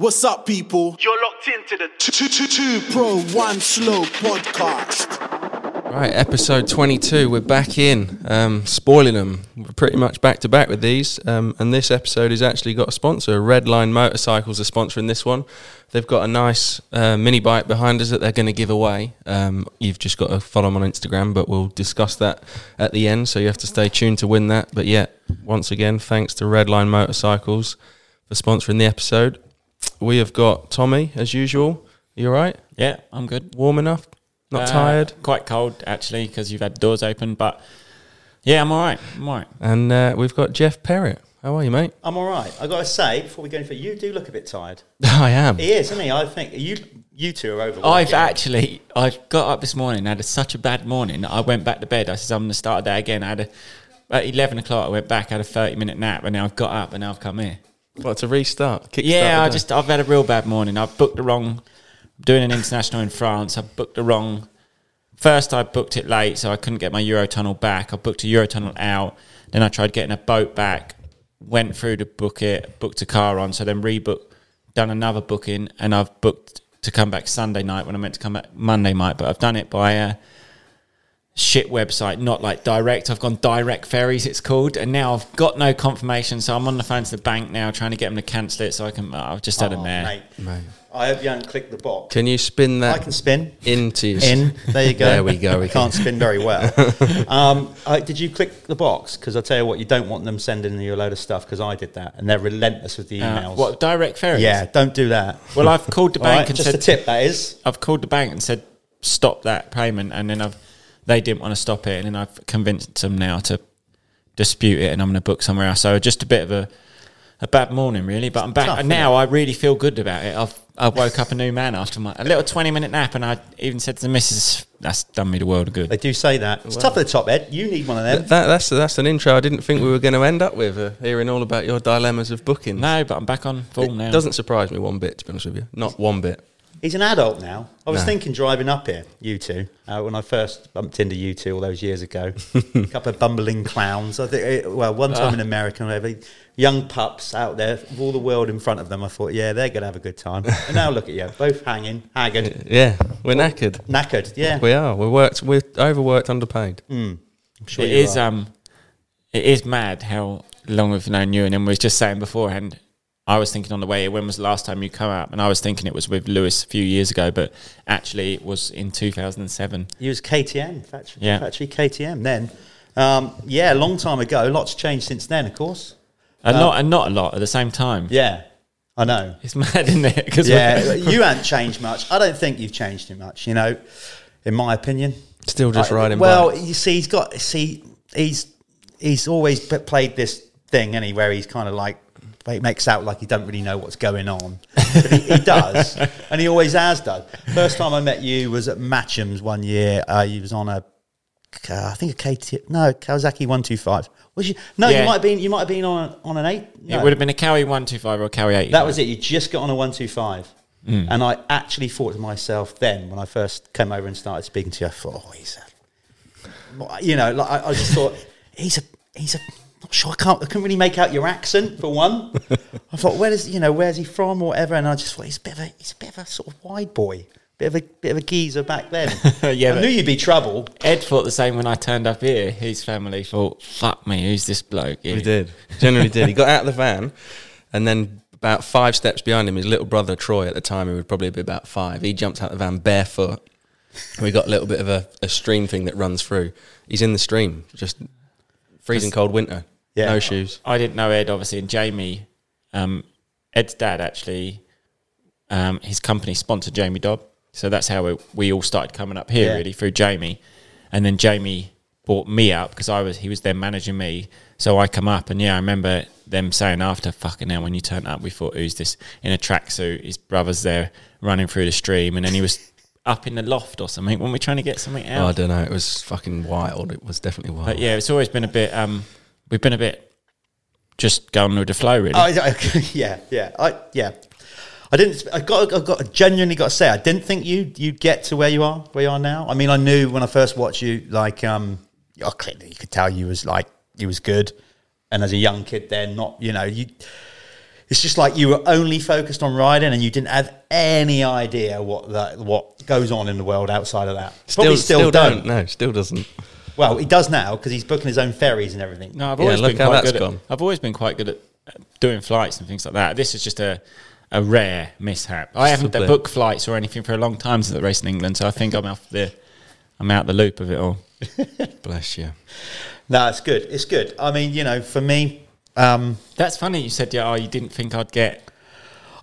What's up, people? You're locked into the Two, two, two, two Pro One Slow podcast. Right, episode 22. We're back in, um, spoiling them. We're pretty much back to back with these. Um, and this episode has actually got a sponsor. Redline Motorcycles are sponsoring this one. They've got a nice uh, mini bike behind us that they're going to give away. Um, you've just got to follow them on Instagram, but we'll discuss that at the end. So you have to stay tuned to win that. But yeah, once again, thanks to Redline Motorcycles for sponsoring the episode. We have got Tommy, as usual. You all right? Yeah, I'm good. Warm enough? Not Uh, tired? Quite cold actually because you've had the doors open, but yeah, I'm all right. I'm all right. And uh, we've got Jeff Perrett. How are you, mate? I'm all right. I got to say before we go any further, you do look a bit tired. I am. He is, isn't he? I think you you two are over. I've actually I got up this morning, I had a, such a bad morning. I went back to bed. I said I'm going to start the day again. I had a at eleven o'clock. I went back, I had a thirty minute nap, and now I've got up and now I've come here. What to restart? Kickstart Yeah, I just I've had a real bad morning. I've booked the wrong. Doing an international in France. I booked the wrong. First, I booked it late, so I couldn't get my Eurotunnel back. I booked a Eurotunnel out. Then I tried getting a boat back. Went through to book it, booked a car on. So then rebooked, done another booking, and I've booked to come back Sunday night when I meant to come back Monday night. But I've done it by a shit website, not like direct. I've gone direct ferries, it's called, and now I've got no confirmation. So I'm on the phone to the bank now, trying to get them to cancel it, so I can. I've just had a Oh, mare. mate. I hope you haven't clicked the box. Can you spin that I can spin. into your In there you go. There we go. I can't spin very well. um, I, did you click the box? Because I tell you what, you don't want them sending you a load of stuff. Because I did that, and they're relentless with the Uh, emails. what direct ferries? Yeah, don't do that. Well, I've called the bank right, and just said a tip. That is. I've called the bank and said stop that payment, and then I've they didn't want to stop it, and then I've convinced them now to dispute it, and I'm going to book somewhere else. So just a bit of a a bad morning, really. But I'm back tough, and now. I really feel good about it. I've I woke up a new man after my a little 20 minute nap, and I even said to the missus, "That's done me the world of good." They do say that. It's tough at the top, Ed. You need one of them. That, that's that's an intro I didn't think we were going to end up with, uh, hearing all about your dilemmas of booking. No, but I'm back on full it now. doesn't surprise me one bit, to be honest with you. Not one bit. He's an adult now. I was No. thinking driving up here, you two, uh, when I first bumped into you two all those years ago. a couple of bumbling clowns. I think, uh, well, one time in America, whatever, young pups out there, with all the world in front of them. I thought, yeah, they're going to have a good time. And now look at you, both hanging, haggard, Yeah, we're knackered. knackered. Yeah. We are. We're worked. We're overworked, underpaid. I'm sure It you is are. um, it is mad how long we've known you. And then we was just saying beforehand. I was thinking on the way when was the last time you come out? And I was thinking it was with Lewis a few years ago, but actually it was in 2007. He was KTM, factory, Yeah. factory KTM then. Um, yeah, a long time ago. Lots changed since then, of course. And not and not a lot at the same time. Yeah, I know. It's mad, isn't it? Because Yeah, you haven't changed much. I don't think you've changed too much, you know, in my opinion. Still just I- riding. Well, bikes. you see, he's got see, he's he's always played this thing, any where he's kind of like he makes out like he don't really know what's going on, but he, he does, and he always has done. First time I met you was at Matcham's one year. Uh, he was on a, uh, I think a KT, no Kawasaki one two five. Was you? No, Yeah. you might have been. You might have been on on an eight. it would have been a Cowie 125 or a Cowie 80. That was it. You just got on a one two five, Mm. and I actually thought to myself then when I first came over and started speaking to you, I thought, oh, he's a, you know, like I, I just thought he's a he's a. Not sure. I can't. I couldn't really make out your accent for one. I thought, where is you know where's he from or whatever, and I just thought he's a bit of a he's a bit of a sort of wide boy, bit of a bit of a geezer back then. Yeah, I knew you'd be trouble. Ed thought the same when I turned up here. His family thought, fuck me, who's this bloke? Yeah. He did. Generally did. He got out of the van, and then about five steps behind him, his little brother Troy. At the time, he would probably be about five. He jumped out of the van barefoot. We got a little bit of a, a stream thing that runs through. He's in the stream, just freezing cold winter. Yeah. No shoes. I didn't know Ed, obviously, and Jamie. Um, Ed's dad actually, um, his company sponsored Jamie Dobb, so that's how we, we all started coming up here, Yeah. really through Jamie, and then Jamie brought me up because I was he was then managing me. So I come up, and yeah, I remember them saying after, "Fucking hell!" When you turned up, we thought, "Who's this in a tracksuit?" His brother's there running through the stream, and then he was up in the loft or something when we're trying to get something Oh, I don't know. It was fucking wild. It was definitely wild. but yeah, it's always been a bit. Um, we've been a bit just going with the flow, really. I, I- yeah, yeah, I, yeah. I didn't. I got. I got. I genuinely got to say, I didn't think you you'd get to where you are, where you are now. I mean, I knew when I first watched you, like, um, oh, clearly you could tell you was like you was good, and as a young kid, then not, you know, you. It's just like you were only focused on riding, and you didn't have any idea what that what goes on in the world outside of that. Probably still, don't. No, still doesn't. Well, he does now because he's booking his own ferries and everything. No, I've Yeah, always look been how quite that's good. At. I've always been quite good at uh, doing flights and things like that. This is just a a rare mishap. I haven't Still booked flights or anything for a long time since the race in England, so I think I'm off the I'm out the loop of it all. Bless you. No, it's good. It's good. I mean, you know, for me, um, That's funny. You said, yeah, oh, you didn't think I'd get.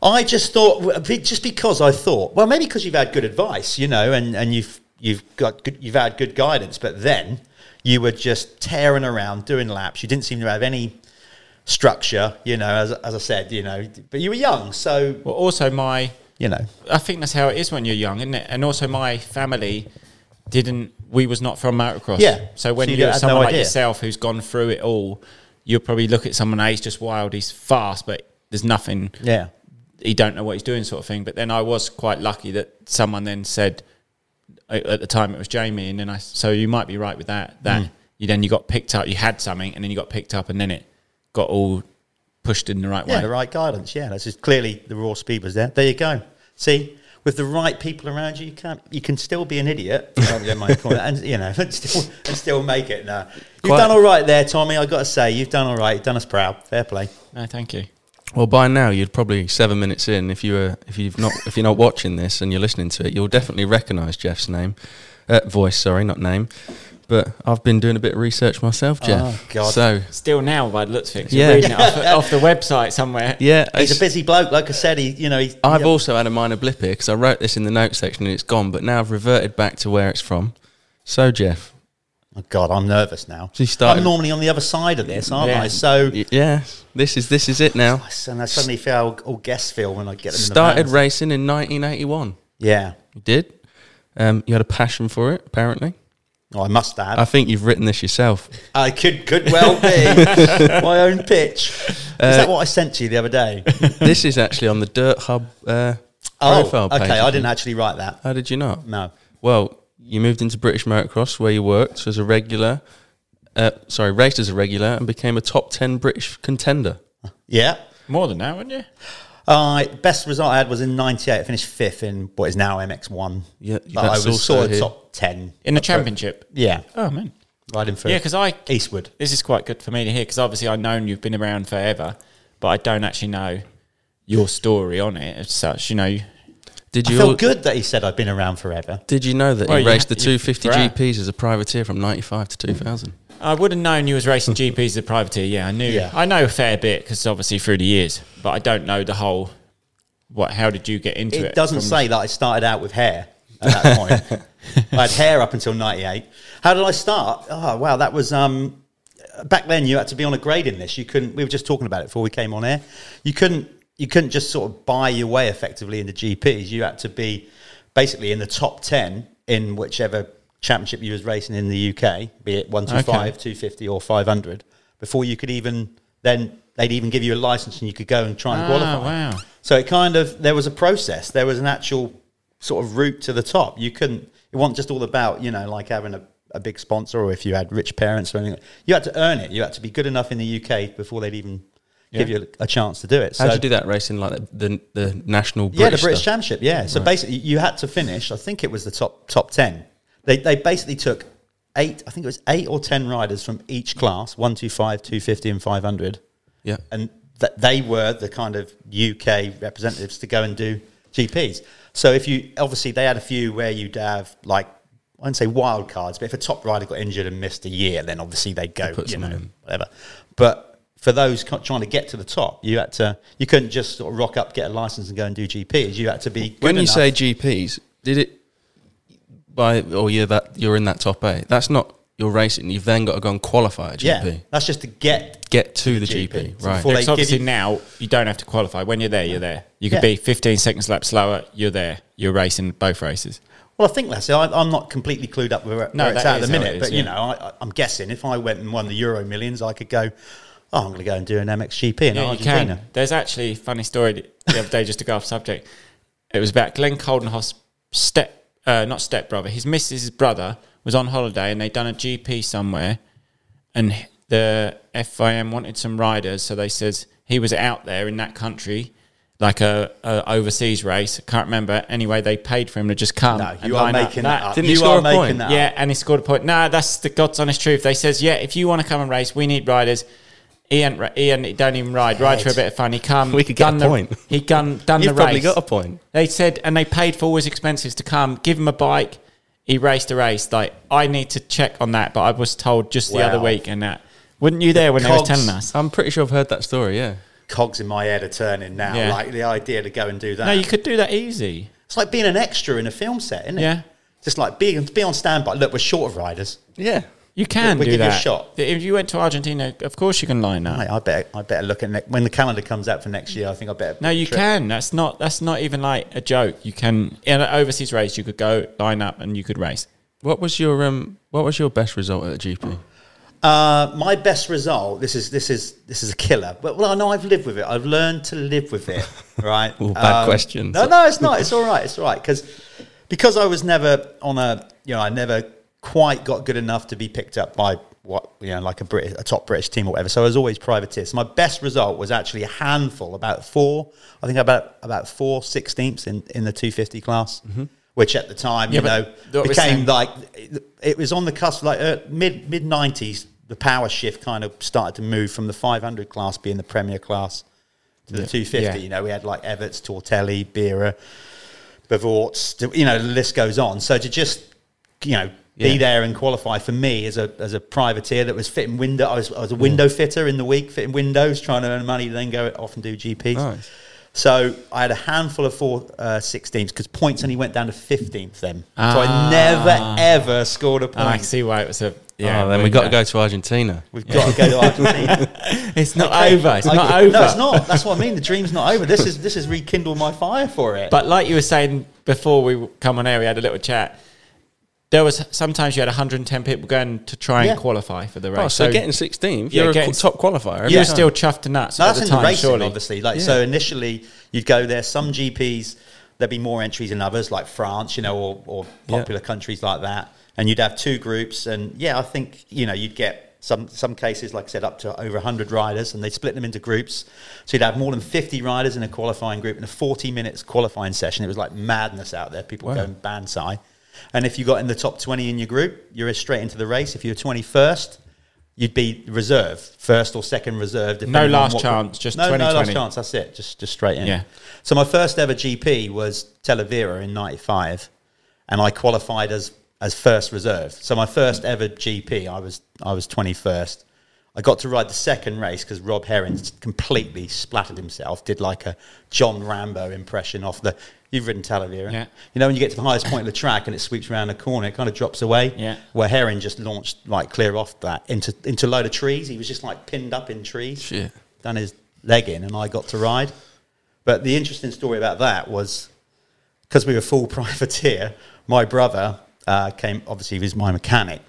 I just thought, just because I thought, well, maybe because you've had good advice, you know, and, and you've you've got good, you've had good guidance, but then you were just tearing around doing laps. You didn't seem to have any structure, you know, as, as I said, you know, but you were young, so Well, also my. you know, I think that's how it is when you're young, isn't it? And also my family didn't. We was not from motocross. Yeah. So when So you you're had no someone like yourself who's gone through it all, you'll probably look at someone. "Hey, He's just wild. He's fast, but there's nothing. yeah, he don't know what he's doing sort of thing. But then I was quite lucky that someone then said at the time it was Jamie, and then I so you might be right with that. That Hmm. you then you got picked up, you had something, and then you got picked up, and then it got all pushed in the right yeah, way. the right guidance. Yeah, that's just clearly the raw speed was there. There you go. See, with the right people around you, you can't. You can still be an idiot, and you know, and still, and still make it. No, you've Quite- done all right there, Tommy. I have got to say, you've done all right. You've done us proud. Fair play. No, thank you. Well, by now you'd probably seven minutes in. If you were, if you've not, if you're not watching this and you're listening to it, you'll definitely recognise Jeff's name, uh, voice. Sorry, not name. But I've been doing a bit of research myself, Jeff. Oh, God. So Still now by the looks of it, 'cause Yeah. you're reading it off, off the website somewhere. yeah, He's it's- a busy bloke. Like I said, he, you know, he's, I've yeah. also had a minor blip here because I wrote this in the notes section and it's gone. But now I've reverted back to where it's from. So Jeff, Oh God, I'm nervous now. So you started- I'm normally on the other side of this, aren't Yeah. I? So, yeah, this is this is it now. and I suddenly feel all guests feel when I get them. Started in racing in 1981. Yeah. You did. Um, you had a passion for it, apparently. Oh, I must add. I think you've written this yourself. I could could well be my own pitch. Is Uh, that what I sent to you the other day? this is actually on the Dirt Hub uh, Oh, profile page. okay. I didn't actually write that. How did you not? No. Well, you moved into British Motocross where you worked as a regular. Uh, sorry, raced as a regular and became a top ten British contender. Yeah. More than that, wouldn't you? Uh, best result I had was in '98. I finished fifth in what is now MX1. Yeah, but I was sort of here. top ten In the championship. Yeah, Oh man. riding for Yeah, because I Eastwood. this is quite good for me to hear because obviously I've known you've been around forever, but I don't actually know your story on it as such. You know, Did I you? feel al- good that he said I've been around forever. Did you know that Well, he you raced the you- 250 GPs as a privateer from 95 to 2000? I would have known you was racing GPs as a privateer. Yeah, I knew. Yeah. I know a fair bit because obviously through the years, but I don't know the whole. What? How did you get into it? It doesn't say that I started out with hair at that point. I had hair up until '98. How did I start? Oh wow, that was um, back then. You had to be on a grading list. You couldn't. We were just talking about it before we came on air. You couldn't. You couldn't just sort of buy your way effectively in the GPs. You had to be basically in the top ten in whichever championship you was racing in the UK, be it one two five, Okay. two fifty, or five hundred, before you could even then they'd even give you a license and you could go and try and Ah, qualify. wow. So it kind of there was a process. There was an actual sort of route to the top. You couldn't. It wasn't just all about you know like having a, a big sponsor or if you had rich parents or anything. You had to earn it. You had to be good enough in the UK before they'd even give you a, chance to do it. How'd So- you do that racing like the the, national British yeah, the British stuff? Championship. Yeah. So basically, you had to finish. I think it was the top top ten. They they basically took eight. I think it was eight or ten riders from each class: one, two, five, two fifty, and five hundred. Yeah. And that they were the kind of UK representatives to go and do GPs. So if you obviously they had a few where you'd have like I wouldn't say wild cards, but if a top rider got injured and missed a year, then obviously they'd go, you know, in. whatever. But for those trying to get to the top, you had to you couldn't just sort of rock up, get a license, and go and do GPs. You had to be good When you enough. say GPs, did it by oh yeah that you're in that top eight? That's not you're racing. You've then got to go and qualify a GP. Yeah, that's just to get Get to the GP. GP, right? before they Because give obviously you- now you don't have to qualify. When you're there, you're there. You could Yeah. be 15 seconds lap slower. You're there. You're racing both races. Well, I think that's it. I, I'm not completely clued up where, No, where it's that at at the minute, it is, but you know, I, I'm guessing if I went and won the Euro Millions, I could go. Oh, I'm going to go and do an MXGP in Yeah, you can. There's actually a funny story the other day, just to go off subject. It was about Glenn Coldenhoff's step, uh, not step brother, his missus' brother was on holiday and they'd done a GP somewhere and the FIM wanted some riders. So they says he was out there in that country, like a, a overseas race. I can't remember. Anyway, they paid for him to just come. No, you are line up. making That- that up. Didn't he you score are a making point? that yeah, and he scored a point. Nah, that's the God's honest truth. They says, yeah, if you want to come and race, we need riders. He ain't, he ain't, don't even ride. Ride for a bit of fun. He come. We could get done a the, point. He done done You've the probably race. got a point. They said, and they paid for all his expenses to come. Give him a bike. He raced a race. Like I need to check on that, but I was told just the other week and that. Weren't you there when they was cogs- telling us? I'm pretty sure I've heard that story. Yeah. Cogs in my head are turning now. Yeah. Like the idea to go and do that. No, you could do that easy. It's like being an extra in a film set, isn't it? Yeah. Just like being be on standby. Look, we're short of riders. Yeah. You can We do give you a that. shot. If you went to Argentina, of course you can line up. Mate, I better, I better look at ne- when the calendar comes out for next year. I think I better. No, you trip. can. That's not. That's not even like a joke. You can in an overseas race. You could go line up and you could race. What was your um? What was your best result at the GP? Uh, my best result. This is this is this is a killer. But well, I know I've lived with it. I've learned to live with it. Right. Ooh, bad question. No, no, it's not. It's all right. It's all right because because I was never on a you know I never quite got good enough to be picked up by what you know like a British a top British team or whatever. So I was always privateer. So my best result was actually a handful, about four. I think about about four sixteenths in in the two fifty class. Which at the time, Yeah, you know, but what we're became like it, was on the cusp, like uh, mid mid nineties. The power shift kind of started to move from the 500 class being the premier class to the 250. Yeah. You know, we had like Everts, Tortelli, Bera, Bervoets, you know, the list goes on. So to just, you know, be Yeah. there and qualify for me as a as a privateer that was fitting window. I was, I was a window fitter in the week, fitting windows, trying to earn money, then go off and do GPs. Nice. So I had a handful of four uh, 16s because points only went down to 15th then. so I Ah. never ever scored a point. I see why it was a. Yeah. Oh, then we've got to go to Argentina. We've got to go to Argentina. It's not Okay. over. It's I not get- over. No, it's not. That's what I mean. The dream's not over. This is this has rekindled my fire for it. But like you were saying before we come on air, we had a little chat. There was sometimes you had 110 people going to try and Yeah. qualify for the oh, race. Oh, so, getting 16th, Yeah, you're getting- a top qualifier. you were time. still chuffed to nuts No, at that's the in time, the racing, surely. obviously. Like Yeah. so, initially you'd go there. Some GPs there'd be more entries than others, like France, you know, or, or Yeah. popular countries like that. And you'd have two groups, and yeah, I think you know you'd get some some cases, like I said, up to over hundred riders, and they'd split them into groups. So you'd have more than fifty riders in a qualifying group in a forty minutes qualifying session. It was like madness out there. People Wow. going banzai. And if you got in the top twenty in your group, you're straight into the race. If you're twenty first. You'd be reserve, first or second reserve. on last chance, just no, no last chance. That's it. Just just straight in. Yeah. So my first ever GP was Talavera in '95, and I qualified as as first reserve. So my first ever GP, I was I was 21st. I got to ride the second race because Rob Herring completely splattered himself. Did like a John Rambo impression off the. You've ridden Talavera, Yeah. You know when you get to the highest point of the track and it sweeps around the corner, it kind of drops away. Yeah. Where Herring just launched like clear off that into into a load of trees. He was just like pinned up in trees Shit. done his leg in, and I got to ride. But the interesting story about that was because we were full privateer. My brother uh, came. Obviously, he was my mechanic,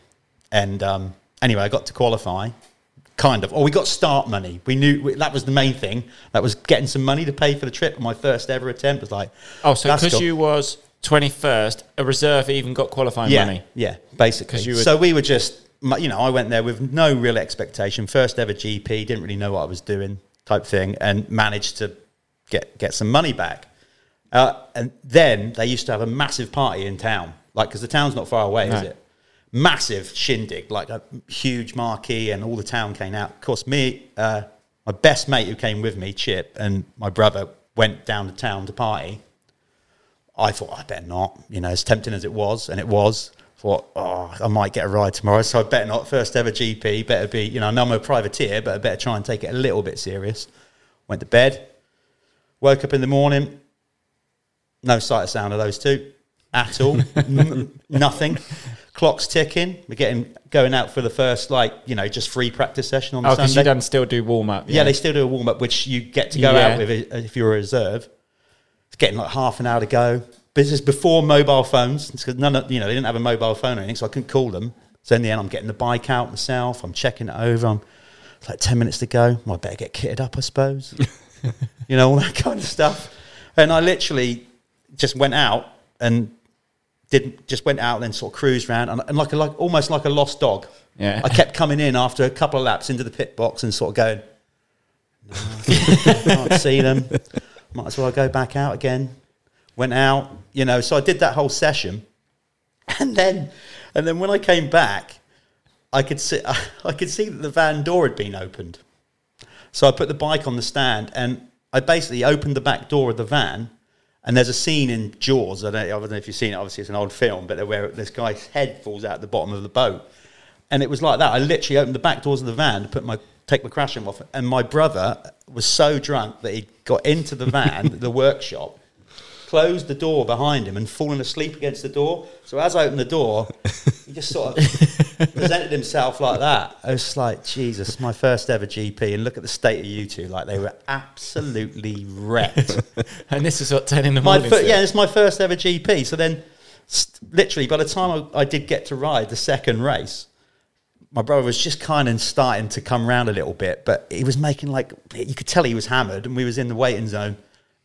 and um, anyway, I got to qualify. Kind of, or we got start money. We knew we, that was the main thing. That was getting some money to pay for the trip. My first ever attempt was like, Oh, so because got- you was 21st, a reserve even got qualifying yeah, money. Yeah, basically. you were- so we were just, you know, I went there with no real expectation. First ever GP, didn't really know what I was doing, type thing, and managed to get get some money back. Uh, and then they used to have a massive party in town, like because the town's not far away, is it? Massive shindig, like a huge marquee, and all the town came out. Of course, me, uh, my best mate who came with me, Chip, and my brother went down to town to party. I thought I better not, you know, as tempting as it was, and it was. Thought, oh, I might get a ride tomorrow, so I better not. First ever GP, better be, you know, I know I'm a privateer, but I better try and take it a little bit serious. Went to bed, woke up in the morning, no sight or sound of those two. At all. N- nothing. Clock's ticking. We're getting going out for the first like you know just free practice session on the Oh, because Sunday. you don't still do warm up. yeah. they still do a warm up, which you get to go Yeah. out with if you're a reserve. It's getting like half an hour to go. This is before mobile phones. It's none of you know they didn't have a mobile phone or anything, so I couldn't call them. So in the end, I'm getting the bike out myself. I'm checking it over. I'm it's like ten minutes to go. Well, I better get kitted up, I suppose. you know all that kind of stuff. And I literally just went out and didn't just went out and then sort of cruised around and, and like a, like almost like a lost dog. Yeah. I kept coming in after a couple of laps into the pit box and sort of going, no, can't see them. Might as well go back out again. Went out, you know. So I did that whole session, and then and then when I came back, I could see I could see that the van door had been opened. So I put the bike on the stand and I basically opened the back door of the van. And there's a scene in Jaws. I don't, I don't know if you've seen it. Obviously, it's an old film, but where this guy's head falls out the bottom of the boat, and it was like that. I literally opened the back doors of the van to put my take my crash off, and my brother was so drunk that he got into the van, the workshop, closed the door behind him, and fallen asleep against the door. So as I opened the door, he just sort of presented himself like that. I was like, Jesus, my first ever GP, and look at the state of you two. Like they were absolutely wrecked. And this is what ten in the my morning. fir- yeah, it's my first ever GP. So then, st- literally, by the time I, I did get to ride the second race, my brother was just kind of starting to come round a little bit, but he was making like you could tell he was hammered, and we was in the waiting zone.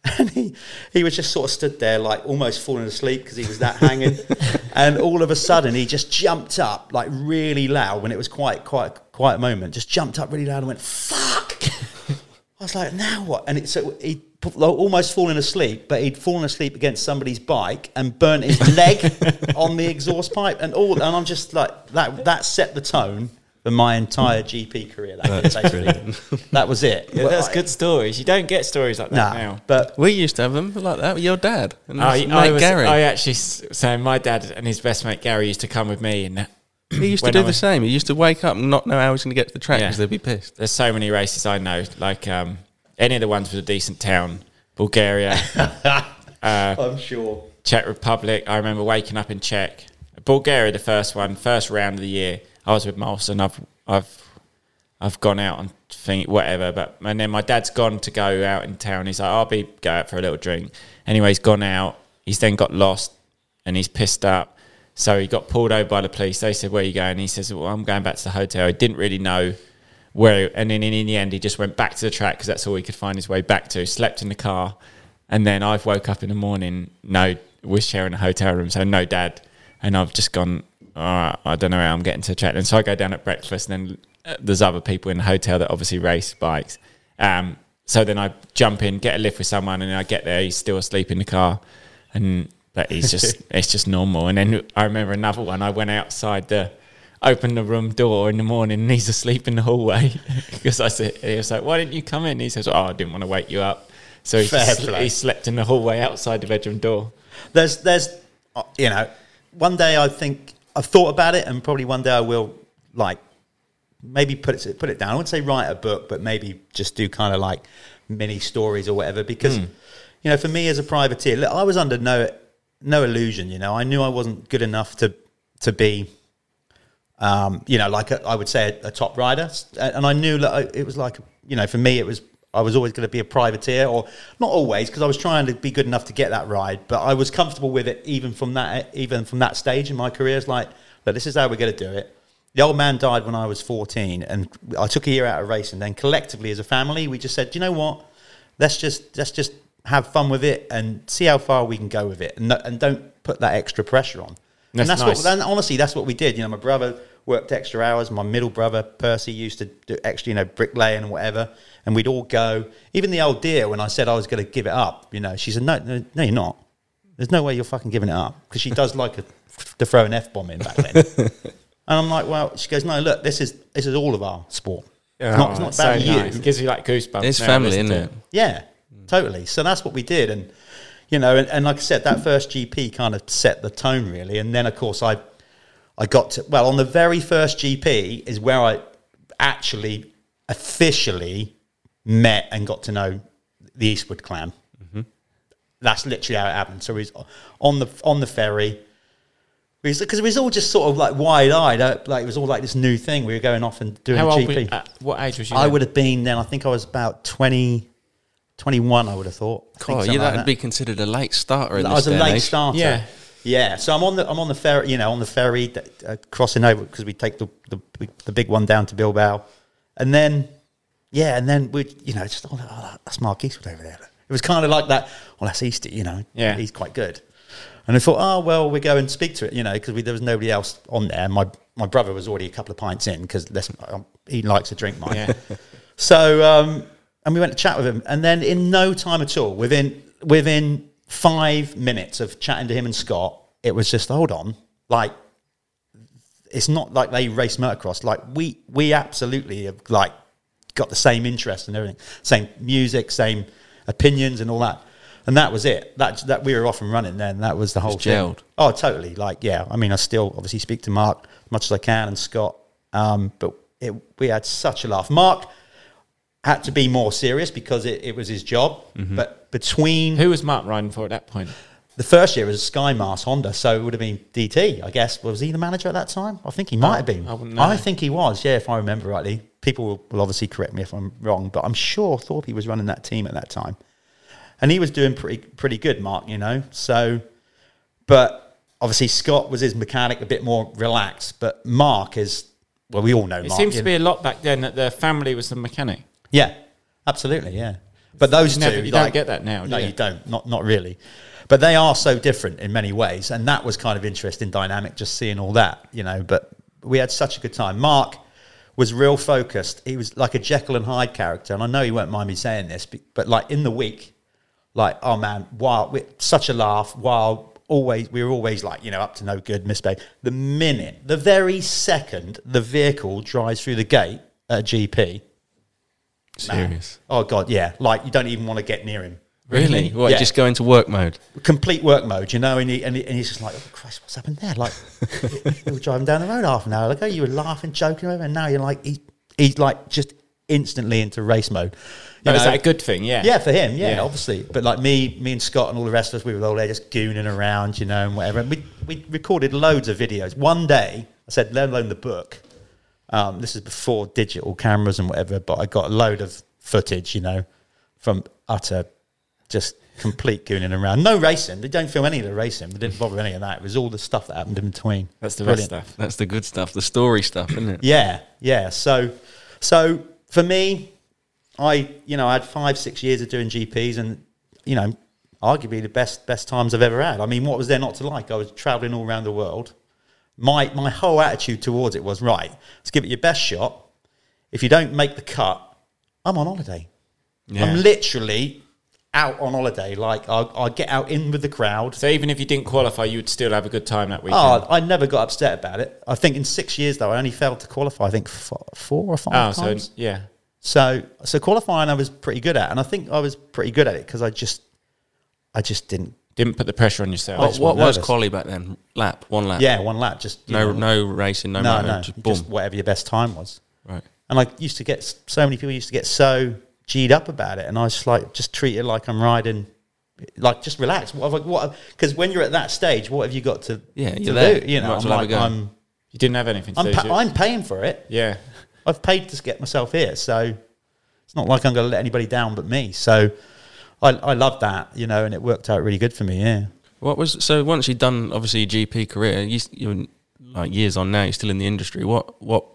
And he, he was just sort of stood there, like almost falling asleep because he was that hanging. and all of a sudden, he just jumped up, like really loud when it was quite, quite, quite a moment. Just jumped up really loud and went, "Fuck!" I was like, "Now what?" And it, so he almost fallen asleep, but he'd fallen asleep against somebody's bike and burnt his leg on the exhaust pipe, and all. And I'm just like, that. That set the tone for my entire GP career. That, basically. that was it. Yeah, that's good stories. You don't get stories like that Nah, now. but We used to have them like that with your dad and I, I, mate was, Gary. I actually s- so my dad and his best mate Gary used to come with me, and he used to when do I the was- same. He used to wake up and not know how he was going to get to the track Yeah. because they'd be pissed. there's so many races I know, like um, any of the ones with a decent town, Bulgaria, I'm sure. Czech Republic. I remember waking up in Czech, Bulgaria, the first one, first round of the year. I was with Molson. I've I've I've gone out and think whatever, but and then my dad's gone to go out in town. He's like, I'll be go out for a little drink. Anyway, he's gone out. He's then got lost and he's pissed up. So he got pulled over by the police. They said, "Where are you going?" He says, "Well, I'm going back to the hotel." He didn't really know where, and then in, in the end, he just went back to the track because that's all he could find his way back to. Slept in the car, and then I've woke up in the morning. No, we're sharing a hotel room, so no dad, and I've just gone. All right, I don't know how I'm getting to track. And so I go down at breakfast, and then uh, there's other people in the hotel that obviously race bikes. Um, so then I jump in, get a lift with someone, and I get there. He's still asleep in the car, and but he's just it's just normal. And then I remember another one. I went outside the opened the room door in the morning, and he's asleep in the hallway because I said he was like, "Why didn't you come in?" He says, "Oh, I didn't want to wake you up." So he, play. he slept in the hallway outside the bedroom door. There's, there's, uh, you know, one day I think I've thought about it, and probably one day I will, like, maybe put it put it down. I wouldn't say write a book, but maybe just do kind of like mini stories or whatever. Because, you know, for me as a privateer, look, I was under no no illusion. You know, I knew I wasn't good enough to to be. Um, you know, like a, I would say a, a top rider, and I knew that it was like you know, for me, it was I was always going to be a privateer, or not always, because I was trying to be good enough to get that ride. But I was comfortable with it, even from that, even from that stage in my career. It's like, look, this is how we're going to do it. The old man died when I was fourteen, and I took a year out of racing. Then collectively, as a family, we just said, do you know what? Let's just let's just have fun with it and see how far we can go with it, and, and don't put that extra pressure on. and That's that's nice. what. And honestly, that's what we did. You know, my brother worked extra hours. My middle brother Percy used to do extra, you know, bricklaying and whatever. And we'd all go. Even the old dear, when I said I was going to give it up, you know, she said, "No, no, no, you're not. There's no way you're fucking giving it up because she does like a, to throw an f bomb in back then." and I'm like, "Well," she goes, "No, look, this is this is all of our sport. it's not, it's oh, not Oh, about so you. nice. It gives you like goosebumps. It's now family, isn't to it? Yeah, totally. So that's what we did, and you know, and, and like I said, that first GP kind of set the tone really, and then of course I, I got to well on the very first GP is where I actually officially met and got to know the Eastwood clan. That's literally how it happened. So he's on the on the ferry. Because it was all just sort of like wide eyed, like it was all like this new thing. We were going off and doing How a? Were GP. uh, what age was you? I then? would have been then. I think I was about 20, 21, I would have thought. Oh, yeah, like that'd that. be considered a late starter in I was a late age. starter. Yeah. Yeah. So I'm on the I'm on the ferry, you know, on the ferry that, uh, crossing over because we take the, the the big one down to Bilbao, and then yeah, and then we you know just oh, oh, that's Mark Eastwood over there. It was kind of like that. Well, that's Easter, you know. Yeah. he's quite good. And I thought, oh well, we go and speak to it, you know, because there was nobody else on there. My my brother was already a couple of pints in because um, he likes to drink mine. Yeah. So, um, and we went to chat with him, and then in no time at all, within within five minutes of chatting to him and Scott, it was just hold on, like it's not like they race motocross. Like we we absolutely have like got the same interest and everything, same music, same opinions and all that. And that was it. That that we were off and running. Then that was the whole Just thing. gelled. Oh, totally. Like yeah. I mean, I still obviously speak to Mark as much as I can and Scott. Um, but it, we had such a laugh. Mark had to be more serious because it, it was his job. But between Who was Mark riding for at that point? the first year was Sky Mars Honda, so it would have been DT, I guess. Was he the manager at that time? I think he might have been. I wouldn't know. Think he was, yeah, if I remember rightly. People will, will obviously correct me if I'm wrong, but I'm sure Thorpe was running that team at that time. And he was doing pretty pretty good, Mark, you know. So but obviously Scott was his mechanic a bit more relaxed, but Mark is well, we all know Mark. It Mark. seems you to be a lot back then that the family was the mechanic. yeah, absolutely, yeah. But those You never- two, you don't get that now, do No, you? you don't. Not not really. But they are so different in many ways, and that was kind of interesting dynamic. Just seeing all that, you know. But we had such a good time. Mark was real focused. He was like a Jekyll and Hyde character, and I know he won't mind me saying this, but, but like in the week, like oh man, wow, we, such a laugh. Wow, always we were always like you know up to no good, misbehave. The minute, the very second, the vehicle drives through the gate at a GP. Serious. Oh god, yeah. Like you don't even want to get near him. Really? What, Yeah. just go into work mode? Complete work mode, you know, and, he, and, he, and he's just like, oh Christ, what's happened there? Like, we were driving down the road half an hour ago, you were laughing, joking, and now you're like, he, he's like just instantly into race mode. You But is that a good thing? Yeah. Yeah, for him, yeah, Yeah. obviously. But like me, me and Scott and all the rest of us, we were all there just gooning around, you know, and whatever. And we we recorded loads of videos. One day, I said, let alone the book. Um, this is before digital cameras and whatever, but I got a load of footage, you know, from utter just complete gooning around. No racing. They don't film any of the racing. They didn't bother any of that. It was all the stuff that happened in between. That's the Brilliant. best stuff. That's the good stuff, the story stuff, isn't it? Yeah, yeah. So, so for me, I you know I had five six years of doing GPs, and you know, arguably the best best times I've ever had. I mean, what was there not to like? I was traveling all around the world. My my whole attitude towards it was right. Let's give it your best shot. If you don't make the cut, I'm on holiday. Yeah. I'm literally out on holiday. Like I'll, I'll get out in with the crowd. So even if you didn't qualify, you would still have a good time that weekend. Oh, I never got upset about it. I think in six years though, I only failed to qualify. I think four, four or five Oh, so times. yeah. So so qualifying I was pretty good at, and I think I was pretty good at it because I just I just didn't. Didn't put the pressure on yourself. What, just what wasn't was nervous. quali back then? Lap, one lap. Yeah, one lap, just you No, know, no racing, no, no, motor, no, just just, boom. whatever your best time was. Right. And I used to get so many people used to get so g'd up about it, and I was just like, just treat it like I'm riding, like just relax. What have I, what? Because when you're at that stage, what have you got to? Yeah, to you're there. Do? You You know, might I'm as well have like, a go. I'm, you didn't have anything to I'm, do. pa- did you? I'm paying for it. yeah. I've paid to get myself here, so it's not like I'm going to let anybody down but me. So I, I love that, you know, and it worked out really good for me. Yeah. What was so once you'd done obviously your GP career, you, you're like years on now, you're still in the industry. What what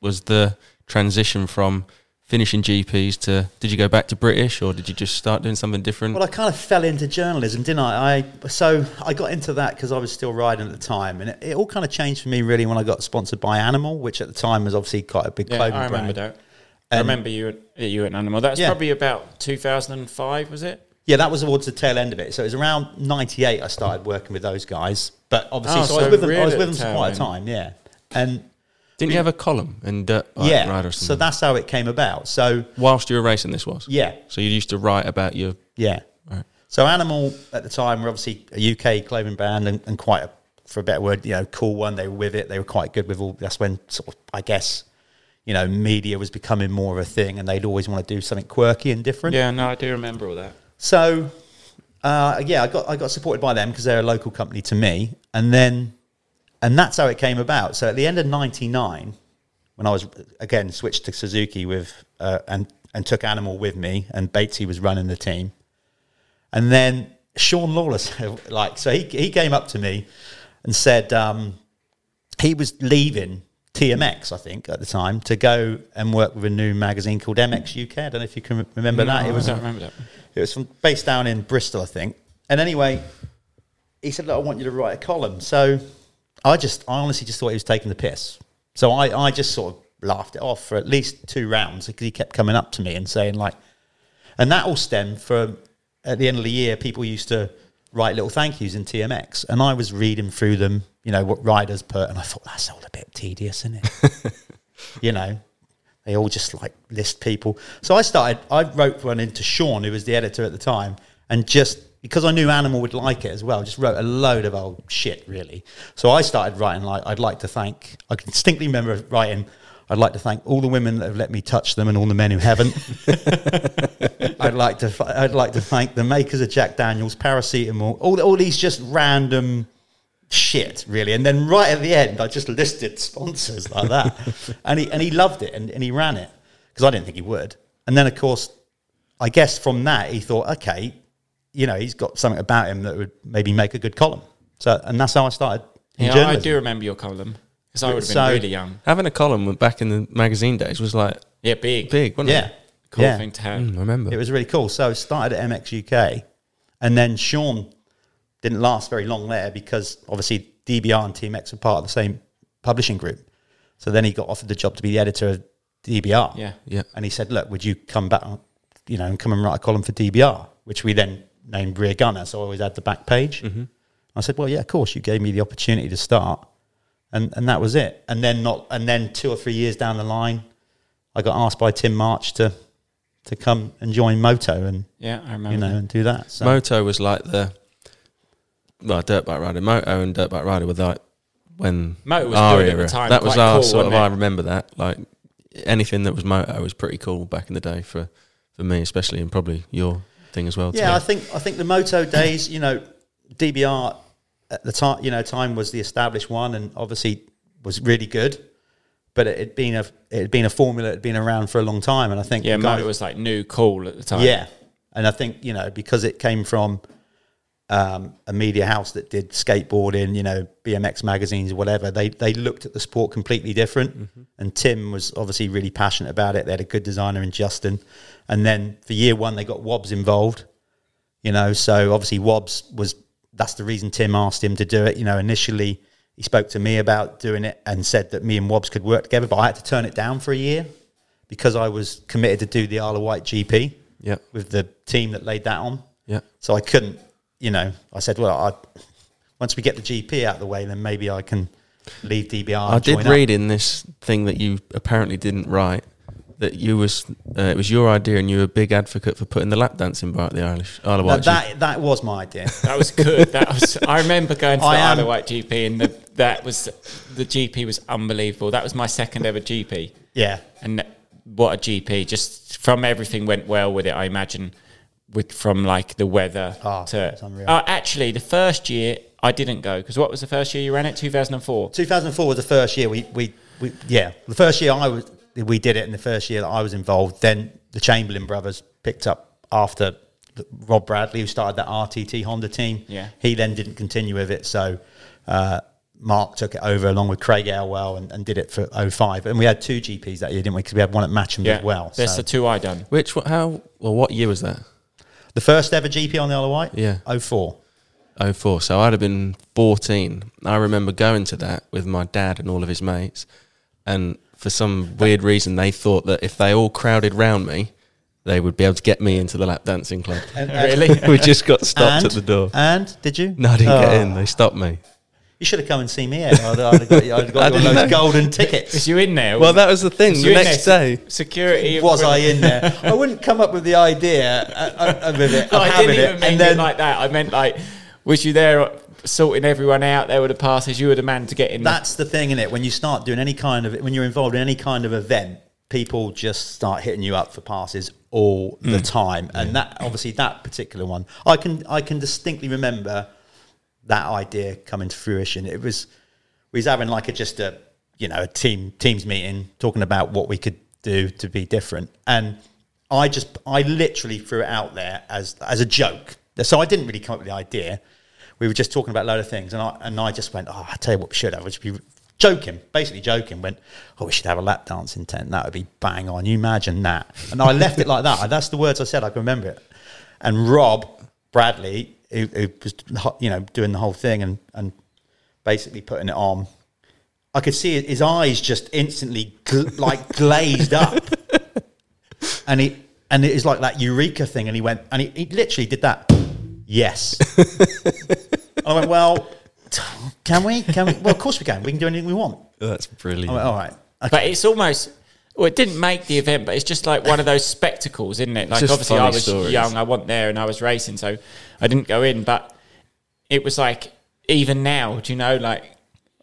was the transition from finishing GPs to? Did you go back to British or did you just start doing something different? Well, I kind of fell into journalism, didn't I? I so I got into that because I was still riding at the time, and it, it all kind of changed for me really when I got sponsored by Animal, which at the time was obviously quite a big Yeah, clothing I remember brand. that. I remember you at, uh, you at Animal. That's Yeah. probably about 2005, was it? Yeah, that was towards the tail end of it. So it was around '98 I started working with those guys, but obviously, Oh, so, I was with them. I was with them for quite a time. Yeah, and Didn't you have a column in Dirt yeah, Rider or so that's how it came about. So whilst you were racing, this was. yeah, So you used to write about your. Yeah. Right. So Animal at the time were obviously a UK clothing brand and, and quite a, for a better word, you know, cool one. They were with it. They were quite good with all. That's when sort of, I guess, you know, media was becoming more of a thing, and they'd always want to do something quirky and different. Yeah, no, I do remember all that. So Uh, yeah, I got I got supported by them because they're a local company to me, and then and that's how it came about. So at the end of '99, when I was again switched to Suzuki with uh, and and took Animal with me, and Batesy was running the team, and then Sean Lawless, like so he he came up to me and said um, he was leaving TMX, I think, at the time to go and work with a new magazine called MX UK. I don't know if you can remember that. It was I don't remember that. it was from based down in Bristol, I think. And anyway, he said, "Look, I want you to write a column." So I just, I honestly just thought he was taking the piss. So I, I just sort of laughed it off for at least two rounds because he kept coming up to me and saying like, and that all stemmed from at the end of the year, people used to write little thank yous in TMX, and I was reading through them, you know, what riders put, and I thought that's all a bit tedious, isn't it? you know, they all just like list people. So I started, I wrote one into Sean, who was the editor at the time, and just because I knew Animal would like it as well, just wrote a load of old shit, really. So I started writing like, I'd like to thank, I can distinctly remember writing, I'd like to thank all the women that have let me touch them and all the men who haven't. I'd like to, I'd like to thank the makers of Jack Daniels, paracetamol, all, all these just random shit, really. And then right at the end, I just listed sponsors like that, and he and he loved it and, and he ran it because I didn't think he would. And then of course, I guess from that he thought, okay, you know, he's got something about him that would maybe make a good column. So and that's how I started. Yeah, I do remember your column because I would have been So- really young. Having a column back in the magazine days was like Yeah, big, big, wasn't Yeah, it? cool yeah. thing to have. Mm, I remember. It was really cool. So I started at MX UK, and then Sean didn't last very long there because obviously DBR and TMX were part of the same publishing group. So then he got offered the job to be the editor of DBR. Yeah. Yeah. And he said, "Look, would you come back, you know, and come and write a column for DBR?" Which we then named Rear Gunner. So I always had the back page. I said, "Well, yeah, of course. You gave me the opportunity to start." And, and that was it. And then not and then two or three years down the line, I got asked by Tim March to to come and join Moto and Yeah, I remember. you know and do that. So Moto was like the well, dirt bike rider. Moto and dirt bike rider were like when Moto was our good at the era. time, That was our cool, sort of. it? I remember that. Like anything that was Moto was pretty cool back in the day for for me, especially and probably your thing as well. yeah, too. I think I think the Moto days, you know, DBR at the time, you know, time was the established one, and obviously was really good. But it had been a it had been a formula that had been around for a long time, and I think Yeah, guys- Moto was like new cool at the time. Yeah, and I think you know because it came from um, a media house that did skateboarding, you know, BMX magazines or whatever. They they looked at the sport completely different. And Tim was obviously really passionate about it. They had a good designer in Justin, and then for year one they got Wobbs involved. You know, so obviously Wobbs was that's the reason Tim asked him to do it. You know, initially he spoke to me about doing it and said that me and Wobbs could work together, but I had to turn it down for a year because I was committed to do the Isle of Wight GP Yeah. with the team that laid that on. Yeah. So I couldn't, you know, I said, well, I, once we get the GP out of the way, then maybe I can leave DBR. I did read Up. in this thing that you apparently didn't write that you was uh, it was your idea and you were a big advocate for putting the lap dancing bar at the Irish Isle of Now, Wight. that, that was my idea. That was good. That was. I remember going to the I Isle of Wight GP, and the, that was the GP was unbelievable. That was my second ever GP, yeah. and what a GP! Just from everything went well with it. I imagine, with from like the weather Oh, to. unreal. Uh, actually, the first year I didn't go because what was the first year you ran it? Two thousand and four. 2004 was the first year we, we, we, yeah, the first year I was, we did it, in the first year that I was involved. Then the Chamberlain brothers picked up after the- Rob Bradley, who started that RTT Honda team. Yeah. he then didn't continue with it, so uh, Mark took it over along with Craig Elwell and, and did it for 05. And we had two GPs that year, didn't we? Because we had one at Matcham Yeah, as well. That's so. the two I done. Which what how well what year was that? the first ever GP on the Isle of Wight. Yeah. 04. 04. So I'd have been 14. I remember going to that with my dad and all of his mates. And for some weird reason, they thought that if they all crowded round me, they would be able to get me into the lap dancing club. Really? we just got stopped and, at the door. And did you? No, I didn't get Oh. in. They stopped me. You should have come and seen me. Ed. I'd, I'd have got, you- I'd have got I you on those know. golden tickets. Was you in there? Well, that was the thing. Was The next there? day, security. was I in there? I wouldn't come up with the idea uh, uh, of it, of No, I having didn't even it, mean and then it like that. I meant like, was you there sorting everyone out there with the passes? You were the man to get in. that's the thing in it. When you start doing any kind of when you're involved in any kind of event, people just start hitting you up for passes all the Mm. time, and that obviously that particular one, I can I can distinctly remember that idea coming to fruition. It was we was having like a just a you know a team teams meeting talking about what we could do to be different, and I just I literally threw it out there as as a joke. So I didn't really come up with the idea. We were just talking about a load of things, and I and I just went, oh, I tell you what, we should have. Should be joking, basically joking. Went, oh, we should have a lap dancing tent. That would be bang on. You imagine that? And I left it like that. That's the words I said. I can remember it. And Rob Bradley, who, who was you know doing the whole thing and and basically putting it on, I could see his eyes just instantly gl- like glazed up, and he and it is like that eureka thing. And he went and he, he literally did that. Yes. I went well. Can we? Can we? Well, of course we can. We can do anything we want. Oh, that's brilliant. I went, all right. Okay. But it's almost. Well, it didn't make the event, but it's just like one of those spectacles, isn't it? Like just obviously, I was stories. young, I wasn't there, and I was racing, so I didn't go in. But it was like even now, do you know, like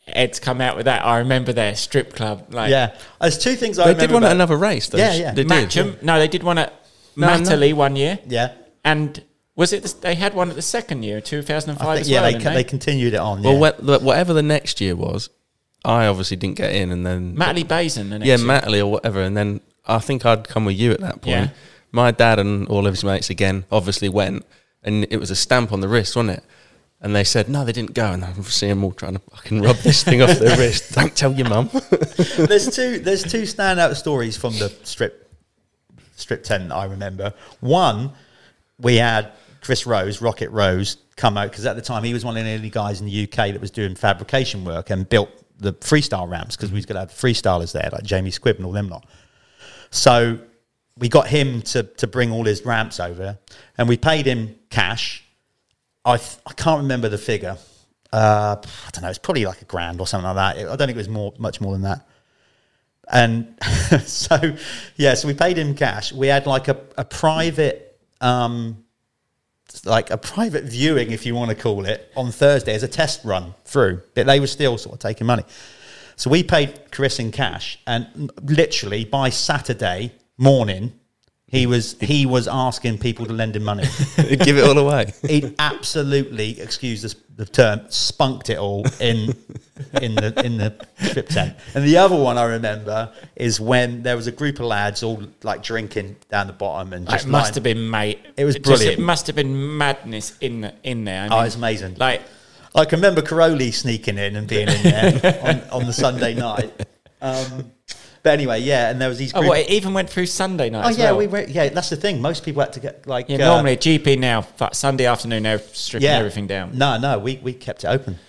Ed's come out with that. I remember their strip club, like yeah. There's two things I they remember. did one at another race, though. Yeah, yeah. They did. Matcham. No, they did one at No, no. Matterley one year, Yeah. and was it? The, they had one at the second year, two thousand and I five. think, as yeah, well, they, they? they continued it on. Well, yeah. wha- whatever the next year was, I obviously didn't get in, and then Matterley Basin. The next yeah, year. Matley or whatever, and then I think I'd come with you at that point. Yeah. My dad and all of his mates again obviously went, and it was a stamp on the wrist, wasn't it? And they said no, they didn't go, and I see them all trying to fucking rub this thing off their wrist. Don't tell your mum. there's two there's two standout stories from the strip strip tent that I remember. One, we had Chris Rose, Rocket Rose, come out because at the time he was one of the only guys in the UK that was doing fabrication work and built the freestyle ramps because we was going to have freestylers there like Jamie Squibb and all them lot. So we got him to to bring all his ramps over, and we paid him cash. I th- I can't remember the figure. Uh, I don't know. It's probably like a grand or something like that. I don't think it was more much more than that. And so, yeah, so we paid him cash. We had like a, a private, um, like a private viewing, if you want to call it, on Thursday as a test run through. But they were still sort of taking money. So we paid Chris in cash, and literally by Saturday morning, he was he was asking people to lend him money. Give it all away. He'd absolutely, excuse this, the term, spunked it all in in the in the strip tent. And the other one I remember is when there was a group of lads all like drinking down the bottom and just it must lying- have been mate. It was just- brilliant. it must have been madness in the, in there. I Oh, it's amazing. Like I can remember Caroli sneaking in and being in there on, on the Sunday night. Um, but anyway, yeah, and there was these. oh, Group- what, it even went through Sunday night. oh as yeah, well. we were. Yeah, that's the thing. Most people had to get like. Yeah, uh, normally a GP now, but Sunday afternoon they're stripping everything down. No, no, we, we kept it open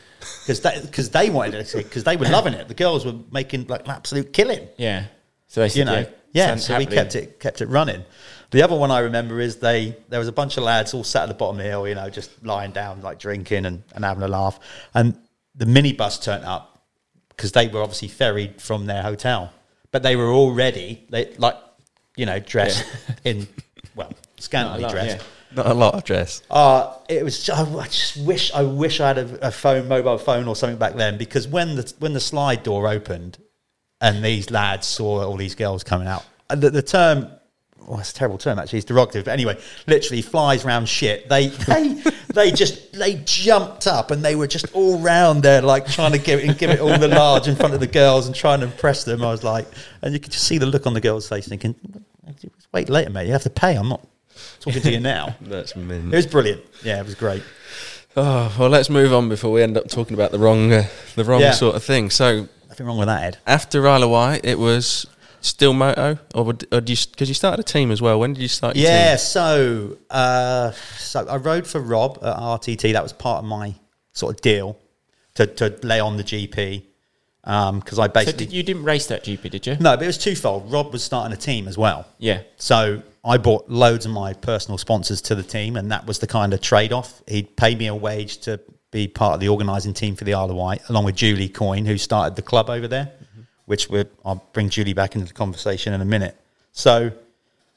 because because they wanted it because they were loving it. The girls were making like an absolute killing. Yeah, so they said, you know, yeah. Sun- so we kept it kept it running. The other one I remember is they there was a bunch of lads all sat at the bottom of the hill, you know, just lying down, like drinking and, and having a laugh. And the minibus turned up because they were obviously ferried from their hotel, but they were already they like you know dressed in well scantily lot, dressed. yeah. Not a lot of dress. Uh, it was. I I just wish. I wish I had a, a phone, mobile phone, or something back then. Because when the when the slide door opened, and these lads saw all these girls coming out, the, the term. Oh, it's a terrible term actually. It's derogative. But anyway, literally flies round shit. They they they just they jumped up and they were just all round there, like trying to give it give it all the large in front of the girls and trying to impress them. I was like, and you could just see the look on the girl's face, thinking, "Wait later, mate. You have to pay. I'm not talking to you now." That's It was brilliant. Yeah, it was great. Oh, well, let's move on before we end up talking about the wrong, uh, the wrong Yeah. sort of thing. So Nothing wrong with that, Ed. after Isle of Wight, it was still moto, or, would, or do you because you started a team as well? When did you start? Your Yeah, team? so uh, so I rode for Rob at RTT. That was part of my sort of deal to, to lay on the GP because I So basically did, you didn't race that GP, did you? no, but it was twofold. Rob was starting a team as well. Yeah. So I bought loads of my personal sponsors to the team, and that was the kind of trade off. He'd pay me a wage to be part of the organising team for the Isle of Wight, along with Julie Coyne, who started the club over there, which we're, I'll bring Julie back into the conversation in a minute. So,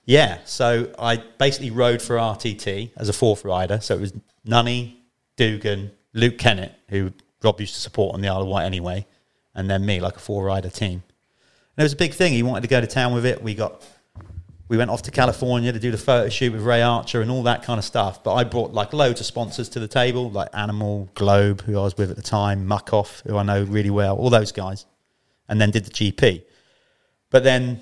yeah, so I basically rode for RTT as a fourth rider. So it was Nunny, Dugan, Luke Kennett, who Rob used to support on the Isle of Wight anyway, and then me, like a four rider team. And it was a big thing. He wanted to go to town with it. We got we went off to California to do the photo shoot with Ray Archer and all that kind of stuff. But I brought like loads of sponsors to the table, like Animal, Globe, who I was with at the time, Muc-Off, who I know really well, all those guys, and then did the GP. But then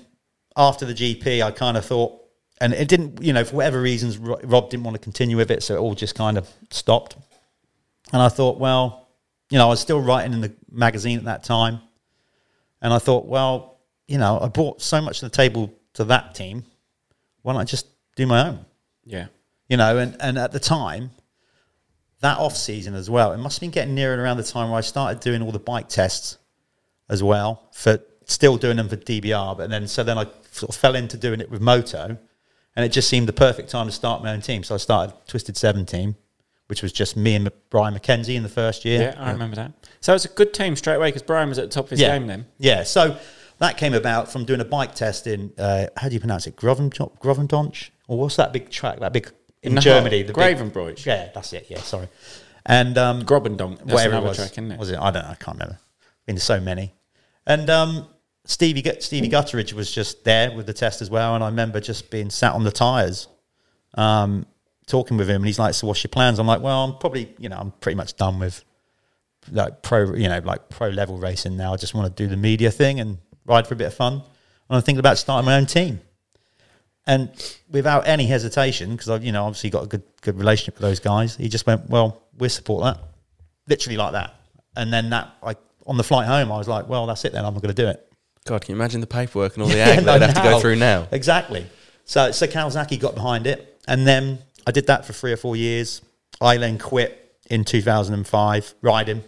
after the GP, I kind of thought, and it didn't, you know, for whatever reasons, Rob didn't want to continue with it, so it all just kind of stopped. And I thought, well, you know, I was still writing in the magazine at that time. And I thought, well, you know, I brought so much to the table to that team. Why don't I just do my own? Yeah. You know, and, and at the time, that off season as well, it must have been getting near and around the time where I started doing all the bike tests as well for still doing them for DBR. But then, so then I sort of fell into doing it with Moto, and it just seemed the perfect time to start my own team. So I started Twisted Seven team, which was just me and Brian McKenzie in the first year. Yeah, I remember that. So it's a good team straight away because Brian was at the top of his yeah. game then. Yeah, so that came about from doing a bike test in uh, how do you pronounce it? Groven Grovendonch or what's that big track? That big in, Germany, the Gravenbroich. Yeah, that's it. Yeah, sorry. And um, Grobbendonk. Whatever it was, track, isn't it? was it? I don't know. I can't remember. Been so many. And um, Stevie Stevie Guttridge was just there with the test as well, and I remember just being sat on the tires, um, talking with him, and he's like, "So what's your plans?" I'm like, "Well, I'm probably, you know, I'm pretty much done with like pro, you know, like pro level racing now. I just want to do the media thing and ride for a bit of fun. And I'm thinking about starting my own team." And without any hesitation, because I've, you know, obviously got a good good relationship with those guys, he just went, "Well, we'll support that." literally like that. And then that, like on the flight home, I was like, well, that's it then. I'm not going to do it. God, can you imagine the paperwork and all the Yeah, ag no, they'd have to go through now? Exactly. So, so Kawasaki got behind it. And then I did that for three or four years. I then quit in 2005, riding,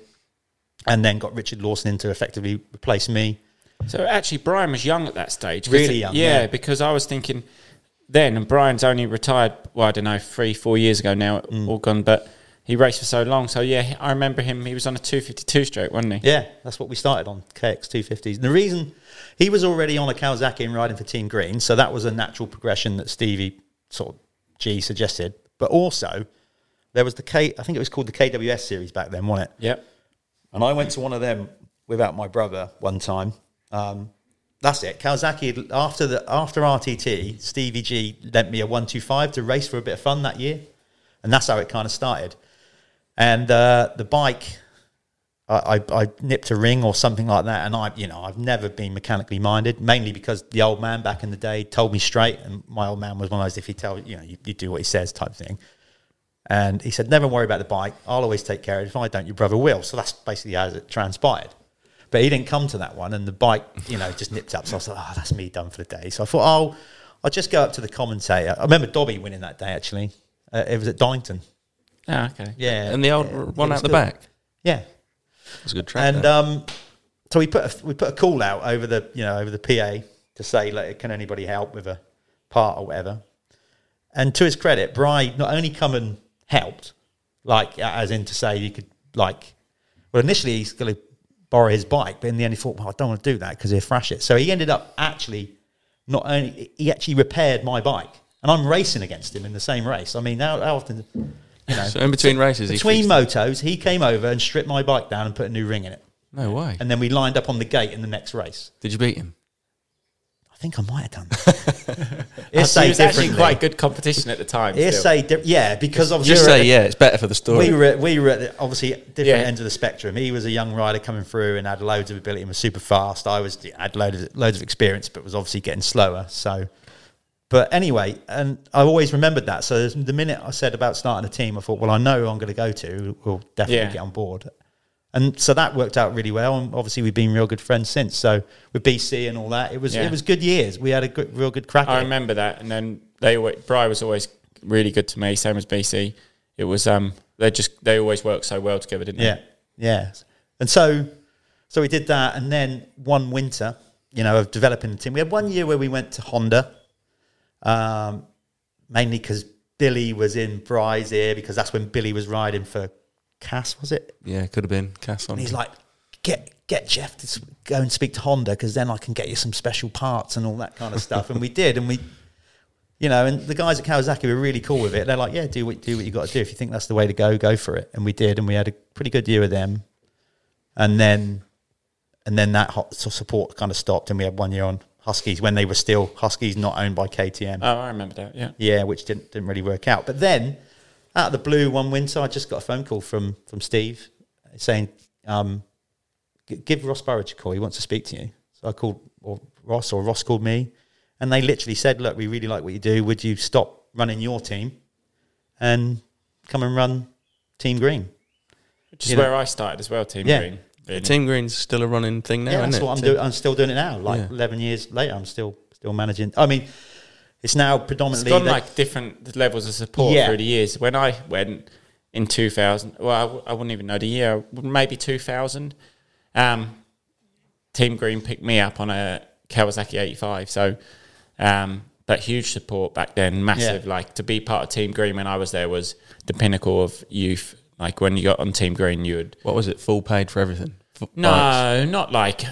and then got Richard Lawson in to effectively replace me. So actually, Brian was young at that stage. Really young, Yeah, yeah. because I was thinking then, and Brian's only retired. Well, I don't know, three, four years ago now, Mm. all gone. But he raced for so long. So yeah, I remember him. He was on a two fifty two stroke, wasn't he? Yeah, that's what we started on KX 250s. And the reason he was already on a Kawasaki and riding for Team Green, so that was a natural progression that Stevie sort of G suggested. But also, there was the K, I think it was called the KWS series back then, wasn't it? Yep. And I went to one of them without my brother one time. Um, that's it. Kawasaki after the after RTT, Stevie G lent me a one two five to race for a bit of fun that year, and that's how it kind of started. And uh, the bike, I, I, I nipped a ring or something like that, and I, you know, I've never been mechanically minded, mainly because the old man back in the day told me straight, and my old man was one of those if he tell you know you, you do what he says type thing. And he said, never worry about the bike. I'll always take care of it. If I don't, your brother will. So that's basically how it transpired. But he didn't come to that one, and the bike, you know, just nipped up. So I was like, oh, that's me done for the day. So I thought, oh, I'll just go up to the commentator. I remember Dobby winning that day, actually. Uh, it was at Donington. Ah, okay. Yeah. And the old Yeah, one it out the good. back. Yeah. It was a good track. And um, so we put a, we put a call out over the you know over the PA to say like can anybody help with a part or whatever. And to his credit, Bry not only come and helped, like as in to say you could like, well initially he's going to borrow his bike, but in the end he thought, well I don't want to do that because he'll thrash it. So he ended up actually not only he actually repaired my bike, and I'm racing against him in the same race. I mean, how, how often? You know, So in between races, between fixed motos, he came over and stripped my bike down and put a new ring in it. no way. And then we lined up on the gate in the next race. Did you beat him? I think I might have done. So say it was actually quite good competition at the time. It's still. say di- yeah, because obviously Just we were at say the- yeah. It's better for the story. We were at, we were at the, obviously different Yeah. ends of the spectrum. He was a young rider coming through and had loads of ability and was super fast. I was had loads of, loads of experience, but was obviously getting slower. So, but anyway, and I always remembered that. So the minute I said about starting a team, I thought, well, I know who I'm going to go to. We'll definitely Yeah. get on board. And so that worked out really well, and obviously we've been real good friends since. So with BC and all that, it was Yeah. it was good years. We had a good, real good crack. I remember that, and then they always, Bry was always really good to me, same as BC. It was um they just they always worked so well together, didn't they? Yeah, yeah. And so, so we did that, and then one winter, you know, of developing the team. We had one year where we went to Honda, um, mainly because Billy was in Bry's ear because that's when Billy was riding for Cass, was it? yeah, could have been Cass on. And he's like, get get Jeff to go and speak to Honda because then I can get you some special parts and all that kind of stuff. and we did, and we. You know, and the guys at Kawasaki were really cool with it. They're like, "Yeah, do what do what you got to do. If you think that's the way to go, go for it." And we did, and we had a pretty good year with them. And then and then that hot support kind of stopped, and we had one year on Huskies when they were still Huskies, not owned by KTM. Oh, I remember that. Yeah. Yeah, which didn't didn't really work out. But then, out of the blue, one winter, I just got a phone call from from Steve saying, um, "G- "Give Ross Burridge a call. He wants to speak to you." So I called or Ross, or Ross called me, and they literally said, "Look, we really like what you do. Would you stop running your team and come and run Team Green?" Which is You know- where I started as well, Team Yeah. Green. Really. Team Green's still a running thing now, yeah, isn't that's it? what I'm doing. I'm still doing it now. Like Yeah. 11 years later, I'm still still managing. I mean, it's now It's predominantly gone like different levels of support Yeah. through the years. When I went in 2000, well, I, w- I wouldn't even know the year, maybe 2000, um, Team Green picked me up on a Kawasaki 85. So, um, but huge support back then, massive. Yeah. Like to be part of Team Green when I was there was the pinnacle of youth. Like when you got on Team Green, you would What was it? Full paid for everything? F- bikes? no, not like,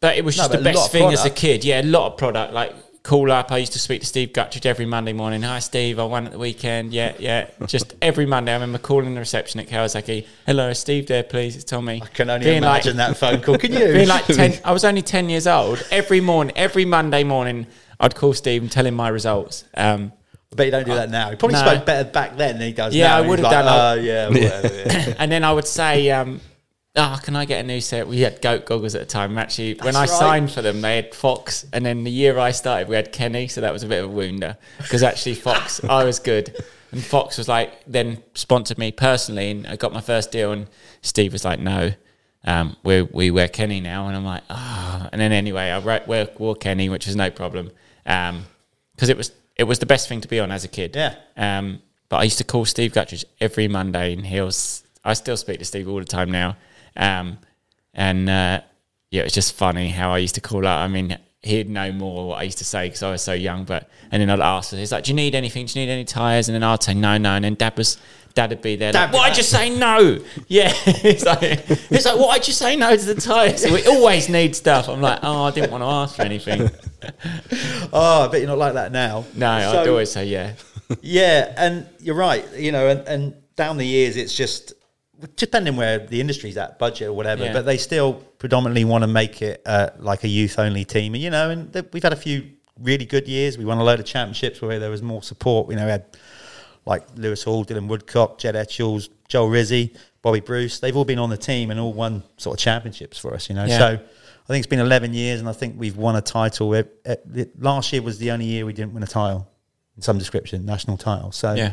but it was just but the best of thing as a kid. Yeah, a lot of product. Like, call up. I used to speak to Steve Guttridge every Monday morning. Hi, Steve. I won at the weekend. Yeah, yeah. just every Monday. I remember calling the reception at Kawasaki. Hello, is Steve there, please. It's Tommy. I can only Being like- imagine that phone call. Can you? Being like 10, I was only 10 years old. Every morning, every Monday morning, I'd call Steve and tell him my results. Um, I bet you don't do that now. He probably No. spoke better back then than he does Yeah, now. I would have like, done that. "Oh, yeah, whatever. yeah." and then I would say, um, "Oh, can I get a new set?" We had goat goggles at the time. Actually, when I right. signed for them, they had Fox, and then the year I started, we had Kenny. So that was a bit of a wounder because actually Fox, I was good, and Fox was like then sponsored me personally, and I got my first deal. And Steve was like, "No." Um, we we wear Kenny now, and I'm like, ah. And then anyway, I wrote, wear, wore Kenny, which is no problem, because it was it was the best thing to be on as a kid. Yeah. Um, but I used to call Steve Guttridge every Monday, and he was. I still speak to Steve all the time now, um, and uh, yeah, it's just funny how I used to call up. I mean, he'd know more what I used to say because I was so young. But and then I'd ask, he's like, "Do you need anything? Do you need any tires?" And then I'd say, "No, no." And then Dad was. Dad would be there. Dad Like, Why'd you say no? Yeah, it's like, it's like, why'd you say no to the tires? We always need stuff. I'm like, oh, I didn't want to ask for anything. oh, I bet you're not like that now. No, I'd always say yeah. Yeah, and you're right. You know, and, and down the years, it's just depending where the industry's at, budget or whatever. Yeah. But they still predominantly want to make it uh, like a youth only team. And you know, and th- we've had a few really good years. We won a load of championships where there was more support. You know, we had like Lewis Hall, Dylan Woodcock, Jed Etchells, Joel Rizzi, Bobby Bruce. They've all been on the team and all won sort of championships for us. You know, Yeah. so. I think it's been 11 years, and I think we've won a title. It- it- Last year was the only year we didn't win a title in some description, national title. So Yeah.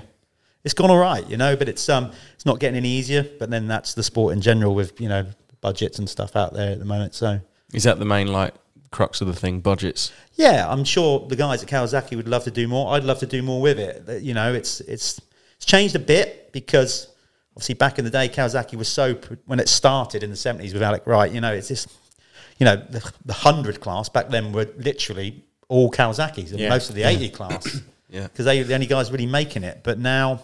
it's gone all right, you know, but it's um it's not getting any easier. But then that's the sport in general with you know budgets and stuff out there at the moment. So Is that the main like crux of the thing? Budgets. yeah, I'm sure the guys at Kawasaki would love to do more. I'd love to do more with it. You know, it's it's it's changed a bit because obviously back in the day, Kawasaki was so when it started in the 70s with Alec Wright. You know, it's just you know the, the hundred class back then were literally all Kawasaki's and Yeah. most of the 80 class. Yeah. because they were the only guys really making it. But now,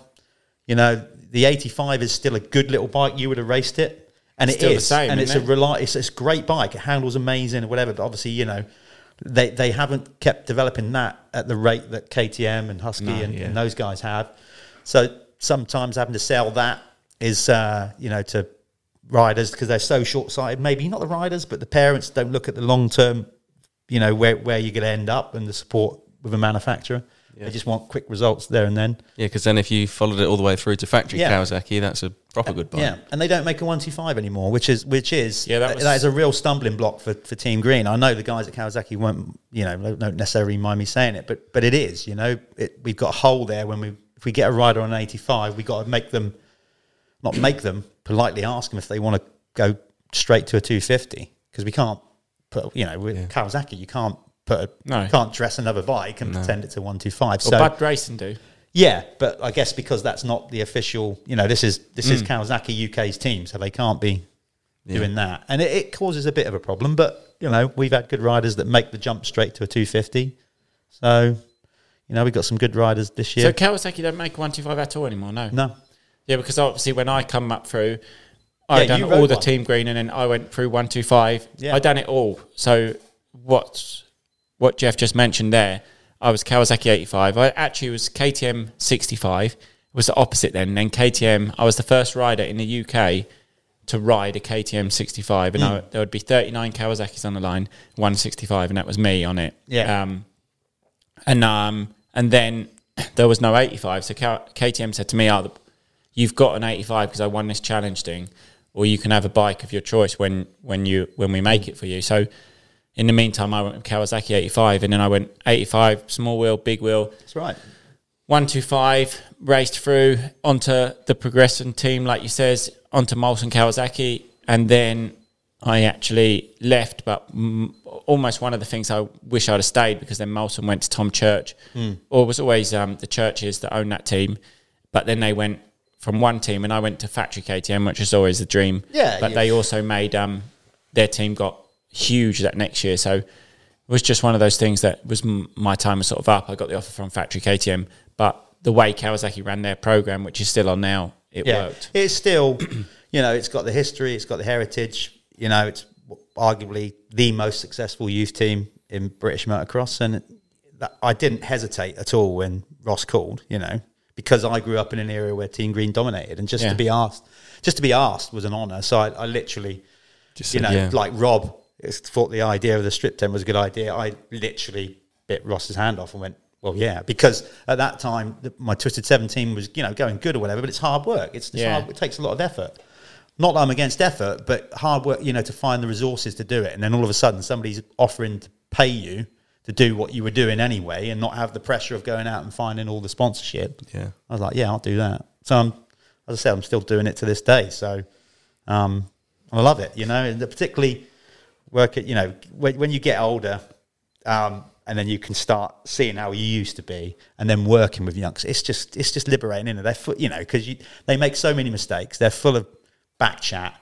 you know, the 85 is still a good little bike. You would have raced it, and it is, same, and it's isn't a it? reli- it's, it's a great bike. It handles amazing or whatever. But obviously, you know, they they haven't kept developing that at the rate that KTM and Husky No, and, yeah. and those guys have. So sometimes having to sell that is, uh, you know, to riders because they're so short sighted. Maybe not the riders, but the parents don't look at the long term. You know where where you're going to end up and the support with a manufacturer. They just want quick results there and then. Yeah, because then if you followed it all the way through to factory Yeah. Kawasaki, that's a proper good bike. Yeah, and they don't make a one two five anymore, which is which is Yeah, that was- that is a real stumbling block for, for Team Green. I know the guys at Kawasaki won't you know don't necessarily mind me saying it, but but it is you know it, we've got a hole there when we if we get a rider on an eighty five, we got to make them not make them politely ask them if they want to go straight to a two fifty because we can't put you know with Kawasaki you can't put a, No. can't dress another bike and pretend it's a one two five. Well, So Bud Racing do. yeah, but I guess because that's not the official, you know, this is this Mm. is Kawasaki UK's team, so they can't be doing that, and it, it causes a bit of a problem. But you know, we've had good riders that make the jump straight to a 250, so you know, we've got some good riders this year. So. Kawasaki don't make one two five at all anymore. No. no, Yeah, because obviously when I come up through, I Yeah, done all the one. team green, and then I went through one two five. Yeah. I done it all. So what what Jeff just mentioned there, I was Kawasaki eighty five. I actually was KTM sixty five. It Was the opposite then. Then KTM, I was the first rider in the UK to ride a KTM 65, and I, there would be 39 Kawasaki's on the line, 165, and that was me on it. Yeah. Um, and um, and then there was no 85. So KTM said to me, "Oh, you've got an 85 because I won this challenge thing, or you can have a bike of your choice when when you when we make it for you." So in the meantime, I went with Kawasaki 85, and then I went 85, small wheel, big wheel, That's right. one two five raced through onto the progression team, like you says, onto Molson Kawasaki, and then I actually left. But mm, almost one of the things I wish I'd have stayed because then Molson went to Tom Church, or it was always um, the churches that own that team. But then they went from one team, and I went to Factory KTM, which is always the dream. Yeah, but you- they also made um, their team got huge that next year, so. It was just one of those things that was m- my time was sort of up. I got the offer from Factory KTM, but the way Kawasaki ran their program, which is still on now, it yeah, worked. it's still, you know, it's got the history, it's got the heritage. You know, it's arguably the most successful youth team in British motocross, and that, I didn't hesitate at all when Ross called. You know, because I grew up in an era where Team Green dominated, and just Yeah. to be asked, just to be asked was an honour. So I, I literally, Just you know, yeah. like Rob thought the idea of the strip tent was a good idea. I literally bit Ross's hand off and went, well, yeah, because at that time the, my Twisted Seventeen was you know going good or whatever, but it's hard work. It's, it's Yeah. hard, it takes a lot of effort. Not that I'm against effort, but hard work, you know, to find the resources to do it, and then all of a sudden somebody's offering to pay you to do what you were doing anyway, and not have the pressure of going out and finding all the sponsorship. Yeah. I was like, yeah, I'll do that. So I'm, as I said, I'm still doing it to this day. So um, I love it, you know, and particularly work at, you know, when, when you get older, um, and then you can start seeing how you used to be, and then working with youngsters. It's just, it's just liberating, isn't it? They're, fu- you know, because they make so many mistakes. They're full of back chat,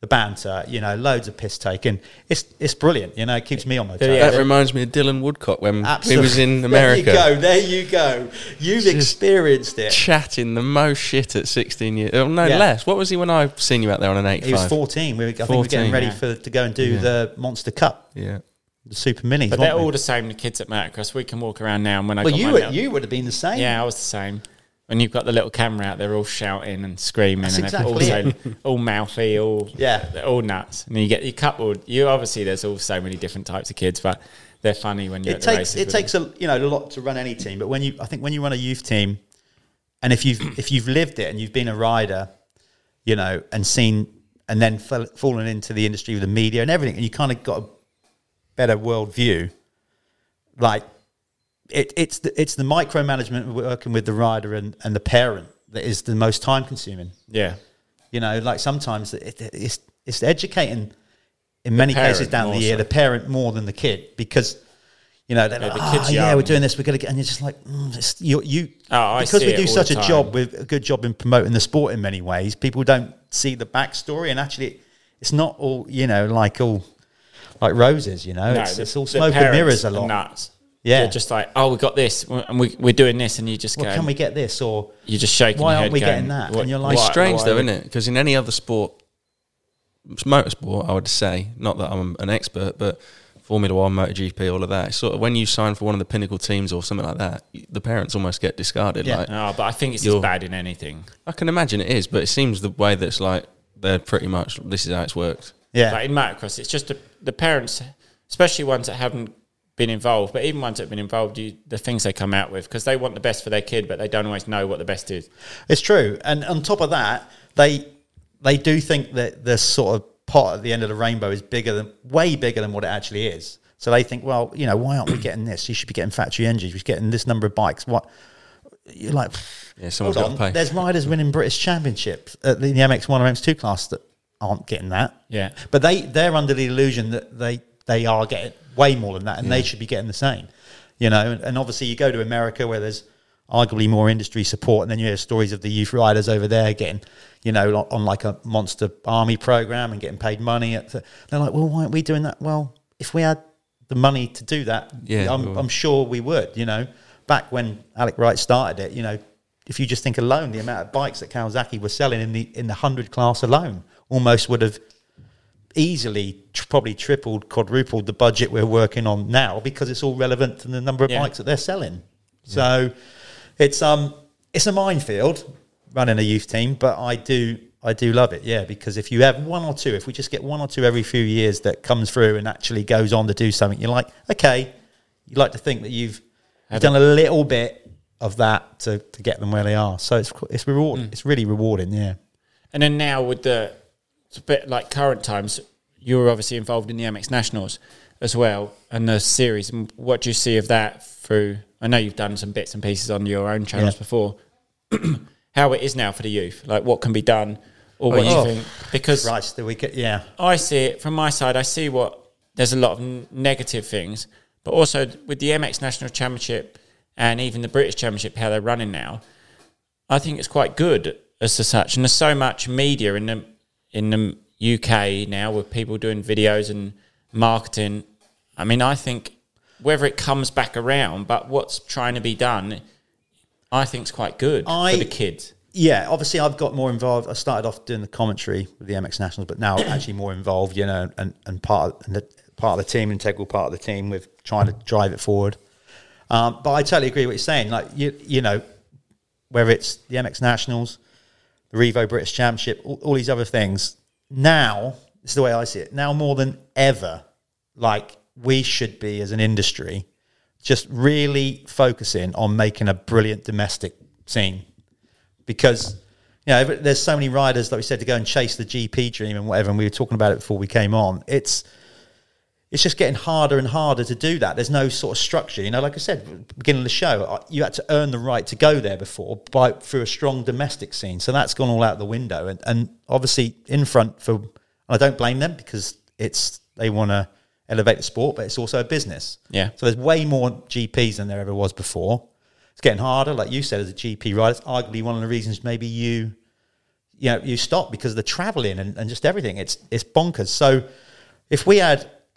the banter, you know, loads of piss taking. It's, it's brilliant, you know. It keeps me on my toes. that reminds me of Dylan Woodcock when Absolutely. he was in America. There you go. There you go. You've Just experienced it. Chatting the most shit at 16 years. Oh, no, Yeah. less. What was he when I seen you out there on an 85? He was 14. We were, I think we were 14, getting ready yeah. for to go and do the Monster Cup, Yeah. the Super mini, But they're we? all the same. The kids at Motocross, we can walk around now. And when I well, got you my were, you would have been the same. yeah, I was the same. When you've got the little camera out, they're all shouting and screaming, That's and they're all, so, all mouthy, all Yeah. they're all nuts. And you get you coupled. You obviously there's all so many different types of kids, but they're funny when you're It at the takes races it takes them. a you know a lot to run any team, but when you I think when you run a youth team, and if you've if you've lived it and you've been a rider, you know, and seen and then fell, fallen into the industry with the media and everything, and you kind of got a better world view. Like it, it's the, it's the micromanagement of working with the rider and, and the parent that is the most time consuming. yeah. You know, like sometimes it, it's it's educating in many cases down the year so. the parent more than the kid because you know they're Yeah, like, the "Ah, kid's yeah, young." we're doing this, we're gonna get, and you're just like, mm, you you Oh, because we do such the a job with a good job in promoting the sport in many ways. People don't see the backstory, and actually, it's not all you know, like all like roses. You know, No, it's, the- it's all smoke and mirrors a lot. Nuts. Yeah. They're just like, oh, we got this, and we, we're doing this, and you just Well, go, can we get this or you're just shaking. why your aren't head we going, getting that? what- And you're like- It's strange why though, isn't it? Because in any other sport, it's motorsport, I would say, not that I'm an expert, but Formula One, MotoGP, all of that. It's sort of when you sign for one of the pinnacle teams or something like that, the parents almost get discarded. Yeah. Like, No, but I think it's as You're- bad in anything. I can imagine it is, but it seems the way that it's like they're pretty much this is how it's worked. yeah, Like in motocross, it's just the, the parents, especially ones that haven't been involved, but even ones that have been involved, you, the things they come out with because they want the best for their kid, but they don't always know what the best is. It's true, and on top of that, they they do think that the sort of pot at the end of the rainbow is bigger than way bigger than what it actually is. So they think, well, you know, why aren't we getting this? You should be getting factory engines. You should be getting this number of bikes. What you're like? Yeah, someone's hold got on. to pay. There's riders winning British championships at the, the MX1 or MX2 class that aren't getting that. Yeah. but they they're under the illusion that they they are getting way more than that, and they should be getting the same. You know, and, and obviously you go to America where there's arguably more industry support, and then you hear stories of the youth riders over there getting, you know, on, on like a monster army program and getting paid money. At the, they're like, well, why aren't we doing that? Well, if we had the money to do that, Yeah, I'm. I'm sure we would. You know, back when Alec Wright started it, you know, if you just think alone, the amount of bikes that Kawasaki was selling in the in the hundred class alone, almost would have easily tr- probably tripled, quadrupled the budget we're working on now because it's all relevant to the number of Yeah. bikes that they're selling. So it's um it's a minefield running a youth team, but I do I do love it. Yeah, because if you have one or two, if we just get one or two every few years that comes through and actually goes on to do something, you're like, okay, you like to think that you've, you've done a little bit of that to, to get them where they are. So it's it's reward. It's really rewarding. Yeah. And then now with the it's a bit like current times, you were obviously involved in the MX Nationals as well and the series. And what do you see of that through? I know you've done some bits and pieces on your own channels Yeah. before. How it is now for the youth, like what can be done, or what Oh, do you think? Because Christ, that we get yeah. I see it from my side. I see what there's a lot of n- negative things, but also with the MX National Championship and even the British Championship, how they're running now, I think it's quite good as to such. And there's so much media in the in the UK now with people doing videos and marketing. I mean, I think whether it comes back around, but what's trying to be done, I think is quite good I- for the kids. yeah, obviously I've got more involved. I started off doing the commentary with the MX Nationals, but now actually more involved, you know, and, and part of, and the, part of the team, integral part of the team with trying to drive it forward. Um, but I totally agree with what you're saying. Like you, you know, whether it's the MX Nationals, the Revo British Championship, all, all these other things. Now, this is the way I see it. Now more than ever, like we should be as an industry, just really focusing on making a brilliant domestic scene because you know there's so many riders like we said to go and chase the GP dream and whatever and we were talking about it before we came on it's it's just getting harder and harder to do that there's no sort of structure you know like I said beginning of the show uh, you had to earn the right to go there before by through a strong domestic scene so that's gone all out the window and, and obviously in front for I don't blame them because it's they want to elevate the sport but it's also a business Yeah. so there's way more GPs than there ever was before it's getting harder, like you said, as a GP rider. It's arguably one of the reasons maybe you, you know, you stop because of the travelling and, and just everything. It's it's bonkers. So if we had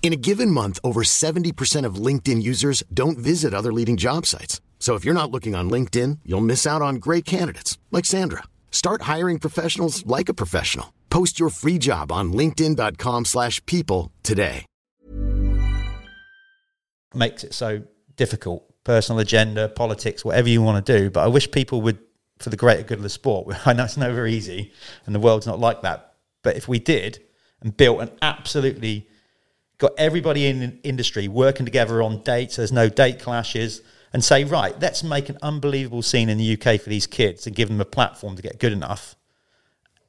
In a given month, over 70% of LinkedIn users don't visit other leading job sites. So if you're not looking on LinkedIn, you'll miss out on great candidates like Sandra. Start hiring professionals like a professional. Post your free job on linkedin.com/people today. makes it so difficult. Personal agenda, politics, whatever you want to do. But I wish people would, for the greater good of the sport. I know it's never easy, and the world's not like that. But if we did and built an absolutely got everybody in industry working together on dates, there's no date clashes, and say, right, let's make an unbelievable scene in the UK for these kids and give them a platform to get good enough.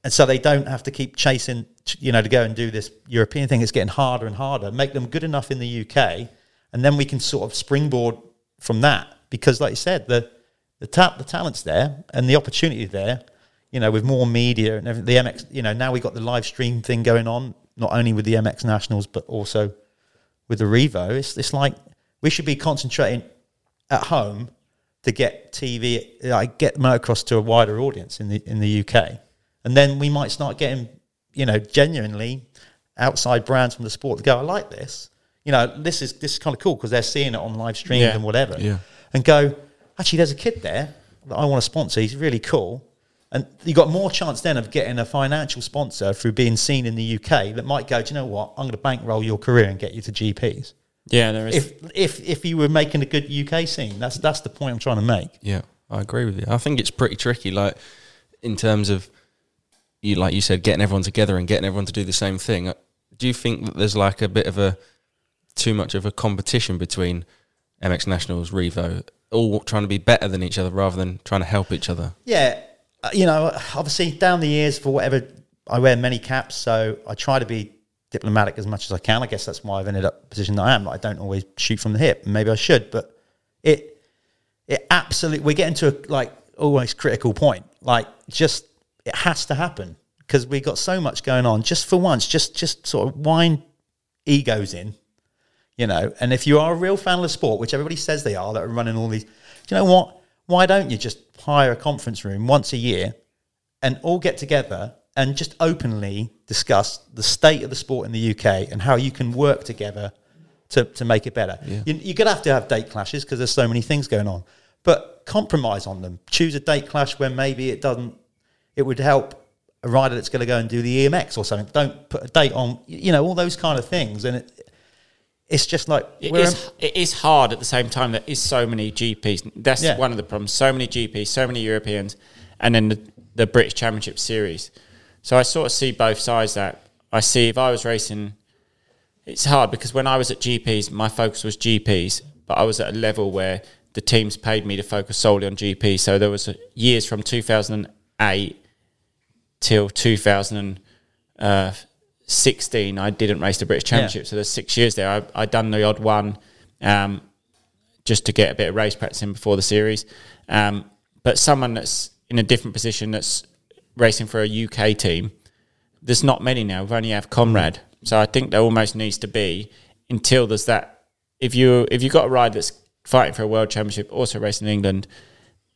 And so they don't have to keep chasing, you know, to go and do this European thing. It's getting harder and harder. Make them good enough in the UK, and then we can sort of springboard from that. Because, like you said, the the tap the talent's there and the opportunity there. You know, with more media and everything, the MX. You know, now we've got the live stream thing going on, not only with the MX Nationals but also with the Revo. It's it's like we should be concentrating at home to get TV, like get motocross to a wider audience in the in the UK, and then we might start getting, you know, genuinely outside brands from the sport to go. I like this. You know, this is this is kind of cool because they're seeing it on live streams Yeah. and whatever, Yeah. and go. Actually, there's a kid there that I want to sponsor. He's really cool. And you got more chance then of getting a financial sponsor through being seen in the UK that might go, do you know what? I'm going to bankroll your career and get you to GPs Yeah, there is. if if if you were making a good UK scene. That's that's the point I'm trying to make. Yeah, I agree with you. I think it's pretty tricky, like in terms of you, like you said, getting everyone together and getting everyone to do the same thing. Uh, Do you think that there's like a bit of a too much of a competition between MX Nationals, Revo, all trying to be better than each other rather than trying to help each other? Yeah, Uh, you know, obviously down the years for whatever I wear many caps, so I try to be diplomatic as much as I can. I guess that's why I've ended up position that I am. I don't always shoot from the hip, maybe I should, but it it absolutely we're getting to a like almost critical point. Like just it has to happen because we got so much going on. Just for once, just just sort of wind egos in, you know. And if you are a real fan of the sport, which everybody says they are, that are running all these, do you know what? Why don't you just hire a conference room once a year and all get together and just openly discuss the state of the sport in the UK and how you can work together to, to make it better. You, you're going to have to have date clashes because there's so many things going on, but compromise on them. Choose a date clash where maybe it doesn't, it would help a rider that's going to go and do the EMX or something. Don't put a date on, you know, all those kind of things. And it, it's just like, It is, it is hard at the same time. There is so many GPs. That's Yeah. one of the problems. So many GPs, so many Europeans, and then the, the British Championship Series. So I sort of see both sides. That I see if I was racing, it's hard because when I was at GPs, my focus was GPs, but I was at a level where the teams paid me to focus solely on GP. So there was a, years from 2008 till uh, 2016, I didn't race the British Championship. So there's six years there. I I done the odd one, um, just to get a bit of race practice in before the series. Um, but someone that's in a different position that's racing for a UK team, there's not many now. We've only have Comrade. So I think there almost needs to be until there's that. If you if you've got a ride that's fighting for a world championship, also racing in England,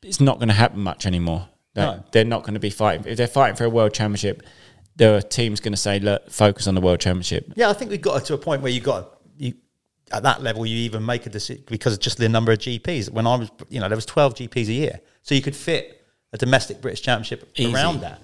it's not going to happen much anymore. Like, No. They're not going to be fighting. If they're fighting for a world championship, the team's going to say, look, focus on the world championship. Yeah, I think we've got to a point where you've got you at that level. You even make a decision because of just the number of GPs. When I was, you know, there was twelve GPs a year, so you could fit a domestic British Championship Easy. around that.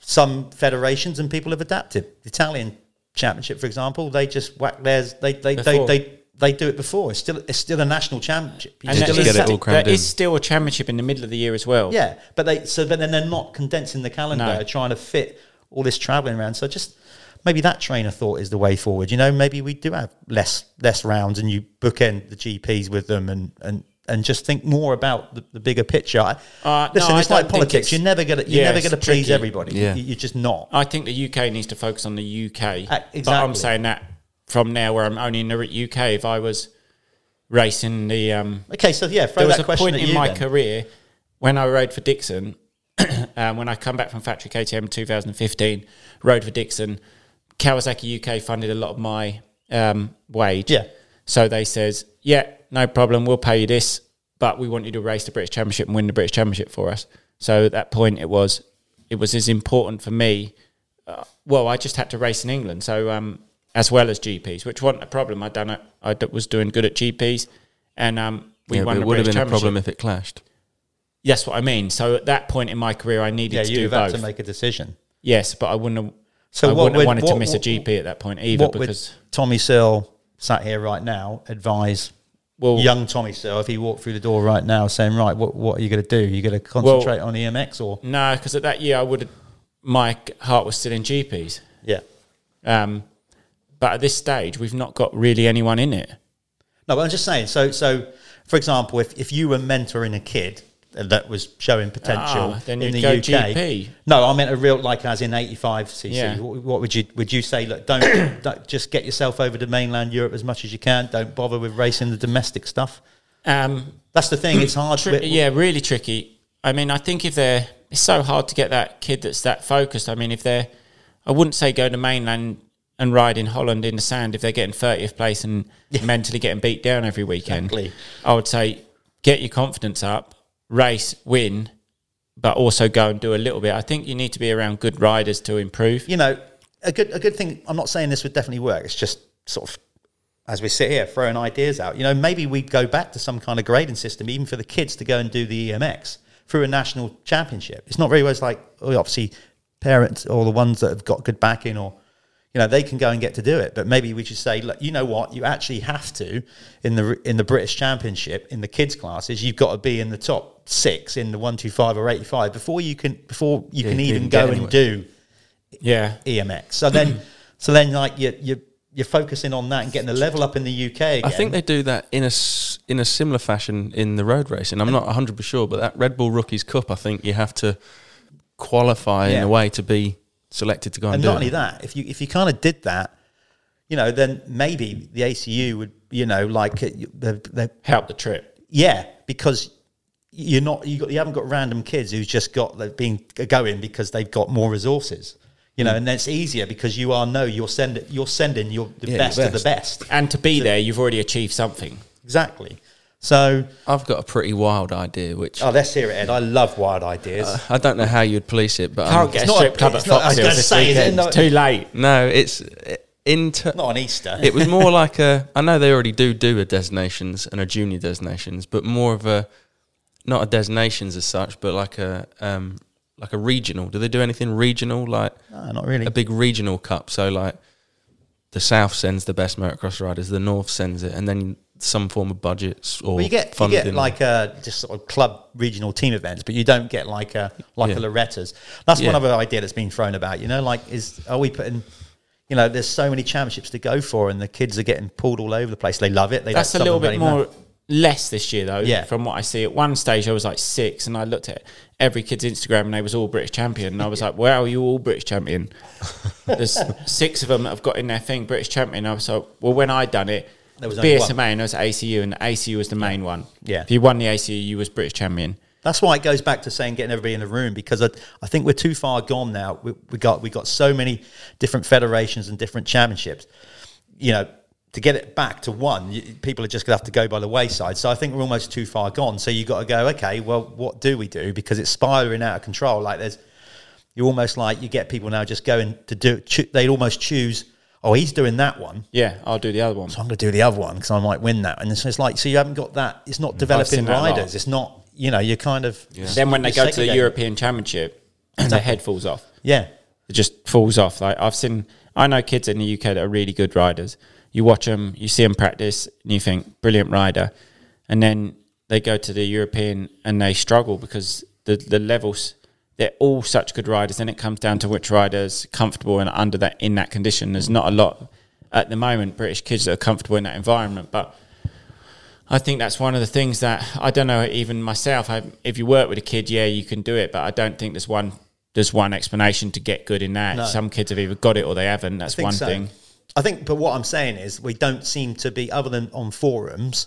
Some federations and people have adapted. The Italian Championship, for example, they just whack theirs. They they they, they they do it before. It's still it's still a national championship. You And still get it all there is in. still a championship in the middle of the year as well. Yeah, but they so but then they're not condensing the calendar, No. trying to fit all this traveling around. So just maybe that train of thought is the way forward. You know, maybe we do have less less rounds, and you bookend the GPs with them, and and and just think more about the, the bigger picture. Uh, listen, I it's don't like politics. it's- You're never gonna you're Yeah, never gonna please tricky. everybody. Yeah. You, you're just not. I think the UK needs to focus on the UK. Uh, But I'm saying that from now, where I'm only in the UK, if I was racing the. Um, Okay, so yeah, throw there was that a question point at in my then. career when I rode for Dixon. um, when I come back from factory KTM in 2015, rode for Dixon. Kawasaki UK funded a lot of my um, wage. Yeah. So they says, yeah, no problem, we'll pay you this, but we want you to race the British Championship and win the British Championship for us. So at that point, it was it was as important for me. Uh, well, I just had to race in England, so um, as well as GPs, which wasn't a problem. I done it. I d- was doing good at GPs, and um, we Yeah, won it would have been a problem if it clashed. That's what I mean. So at that point in my career, I needed yeah, to do have both. to make a decision. yes, but I wouldn't have. So I wouldn't have would- wanted to miss what- a GP at that point either what because would Tommy Searle sat here right now advise well, young Tommy Searle if he walked through the door right now saying, right, what, what are you going to do? you going to concentrate on EMX or? no, because at that year I would have. My heart was still in GPs. Yeah. Um, but at this stage, we've not got really anyone in it. No, but I'm just saying. So, so for example, if, if you were mentoring a kid that was showing potential Ah, then in the UK, GP. no, I meant a real like as in 85 cc. Yeah. What, what would you would you say? Look, don't, don't just get yourself over to mainland Europe as much as you can. Don't bother with racing the domestic stuff. Um, That's the thing. It's hard. Tri- yeah, really tricky. I mean, I think if they're, it's so hard to get that kid that's that focused. I mean, if they're, I wouldn't say go to mainland and ride in Holland in the sand if they're getting 30th place and mentally getting beat down every weekend. Exactly. I would say get your confidence up, race, win, but also go and do a little bit. I think you need to be around good riders to improve. you know, a good a good thing. I'm not saying this would definitely work. It's just sort of as we sit here throwing ideas out. You know, maybe we'd go back to some kind of grading system, even for the kids to go and do the EMX through a national championship. It's not very well. It's like oh, obviously parents or the ones that have got good backing or. You know they can go and get to do it, but maybe we should say, look, you know what? You actually have to in the in the British Championship in the kids classes. You've got to be in the top six in the one two five or eighty five before you can before you Yeah, can even go and anywhere. do Yeah. EMX. So then, so then, like you you you're focusing on that and getting the level up in the UK. Again. I think they do that in a in a similar fashion in the road racing. I'm not 100 percent sure, but that Red Bull Rookies Cup, I think you have to qualify in a way to be selected to go and, and not it. only that, if you if you kind of did that, you know, then maybe the ACU would, you know, like uh, you- the, the Help the trip. yeah, because you're not you, got, you haven't got random kids who's just got they've been going because they've got more resources. You Mm. know, and then it's easier because you are no, you're sending you're sending your the Yeah, best the of the best. And to be there, you've already achieved something. Exactly. So, I've got a pretty wild idea, which oh, let's hear it, Ed. I love wild ideas. I don't know how you'd police it, but Can't um, get it's a strip club at it's not- I was Fox Hills gonna this say, is it weekend. It's too late. no, it's into. not on Easter. it was more like a. I know they already do do a designations and a junior designations, but more of a not a designations as such, but like a um like a regional. Do they do anything regional like no, not really. a big regional cup? So like the south sends the best motocross riders, the north sends it, and then some form of budgets or Well, you get you get like a just sort of club regional team events, but you don't get like a like Yeah. a Loretta's. That's one other idea that's been thrown about. You know, like is are we putting? You know, there's so many championships to go for, and the kids are getting pulled all over the place. They love it. They That's a little bit more don't. Less this year though. Yeah. From what I see, at one stage I was like six, and I looked at every kid's Instagram, and they was all British champion, and I was like, "Wow, you all British champion." There's six of them that have got in their thing British champion. I was like, "Well, when I done it." There was was only BSMA one. and it was ACU, and the ACU was the main one. Yeah. If you won the ACU, you was British champion. That's why it goes back to saying getting everybody in the room because I, I think we're too far gone now. We, we got we got so many different federations and different championships. You know, to get it back to one, you, people are just going to have to go by the wayside. So I think we're almost too far gone. So you've got to go, okay, well, what do we do? Because it's spiraling out of control. Like there's, you're almost like you get people now just going to do. Cho- they'd almost choose. Oh, he's doing that one. Yeah, I'll do the other one. So I'm going to do the other one because I might win that. And it's, it's like, so you haven't got that. It's not mm, developing seen that a lot. riders. It's not, you know, you're kind of. Then when they go to the. European Championship, their head falls off. Yeah. it just falls off. Like I've seen, I know kids in the UK that are really good riders. You watch them, you see them practice, and you think brilliant rider, and then they go to the European and they struggle because the the levels. They're all such good riders. Then it comes down to which riders comfortable and under that in that condition. There's not a lot at the moment British kids that are comfortable in that environment, but I think that's one of the things that I don't know. Even myself, I, if you work with a kid, yeah, you can do it, but I don't think there's one there's one explanation to get good in that. No. Some kids have either got it or they haven't. That's one so. thing. I think, but what I'm saying is, we don't seem to be, other than on forums,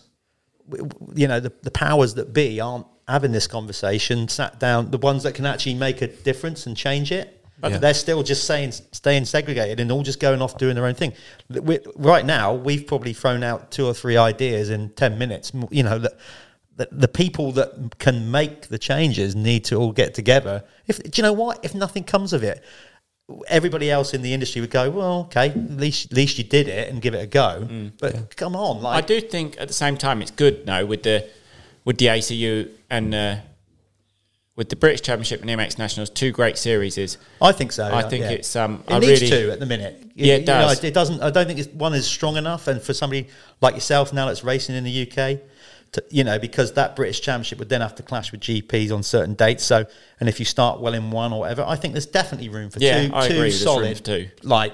w- w- you know, the, the powers that be aren't having this conversation, sat down, the ones that can actually make a difference and change it. But Yeah. they're still just saying, staying segregated and all just going off doing their own thing. we right now, we've probably thrown out two or three ideas in 10 minutes. You know, that the, the people that can make the changes need to all get together. If Do you know what? If nothing comes of it, everybody else in the industry would go, well, okay, at least, at least you did it and give it a go. but come on, like I do think at the same time it's good now with the with the ACU and uh, with the British Championship and the MX Nationals, two great series. Is I think so. I think yeah. it's, um, it I needs really- to at the minute. Yeah, it You know, does. it doesn't. I don't think it's one is strong enough, and for somebody like yourself now that's racing in the UK, to, you know, because that British Championship would then have to clash with GPs on certain dates. So, and if you start well in one or whatever, I think there's definitely room for Yeah, two, I two agree, solid, two. like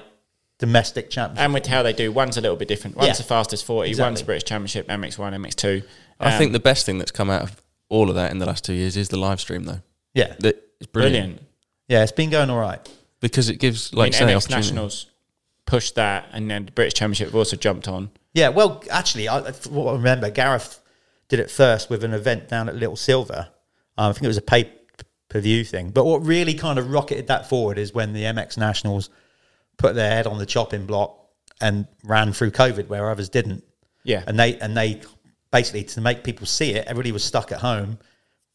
domestic championships. and with how they do, one's a little bit different. One's Yeah. the fastest forty, Exactly. one's British Championship, MX One, MX Two. I think um, the best thing that's come out of all of that in the last two years is the live stream, though. yeah, That- It's brilliant, brilliant. yeah, it's been going all right. because it gives, I like, mean, say, MX. Nationals pushed that, and then the British Championship have also jumped on. Yeah, well, actually, I, what I remember, Gareth did it first with an event down at Little Silver. Um, I think it was a pay per view thing. But what really kind of rocketed that forward is when the MX Nationals put their head on the chopping block and ran through COVID where others didn't. Yeah. and they and they basically to make people see it, everybody was stuck at home.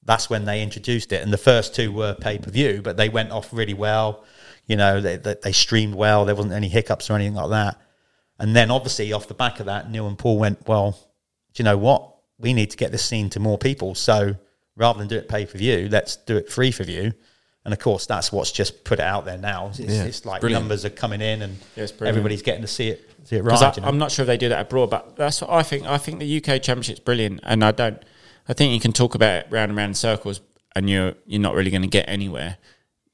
That's when they introduced it, and the first two were pay per view, but they went off really well. You know, they, they they streamed well. There wasn't any hiccups or anything like that. And then obviously off the back of that, Neil and Paul went, well, do you know what? We need to get this scene to more people. So rather than do it pay for view, let's do it free for view. And of course, that's what's just put it out there now. It's, Yeah, it's like brilliant. numbers are coming in, and Yeah, everybody's getting to see it, see it Because right. you know? I'm not sure if they do that abroad, but that's what I think. I think the UK Championship's brilliant, and I don't. I think you can talk about it round and round in circles, and you're you're not really going to get anywhere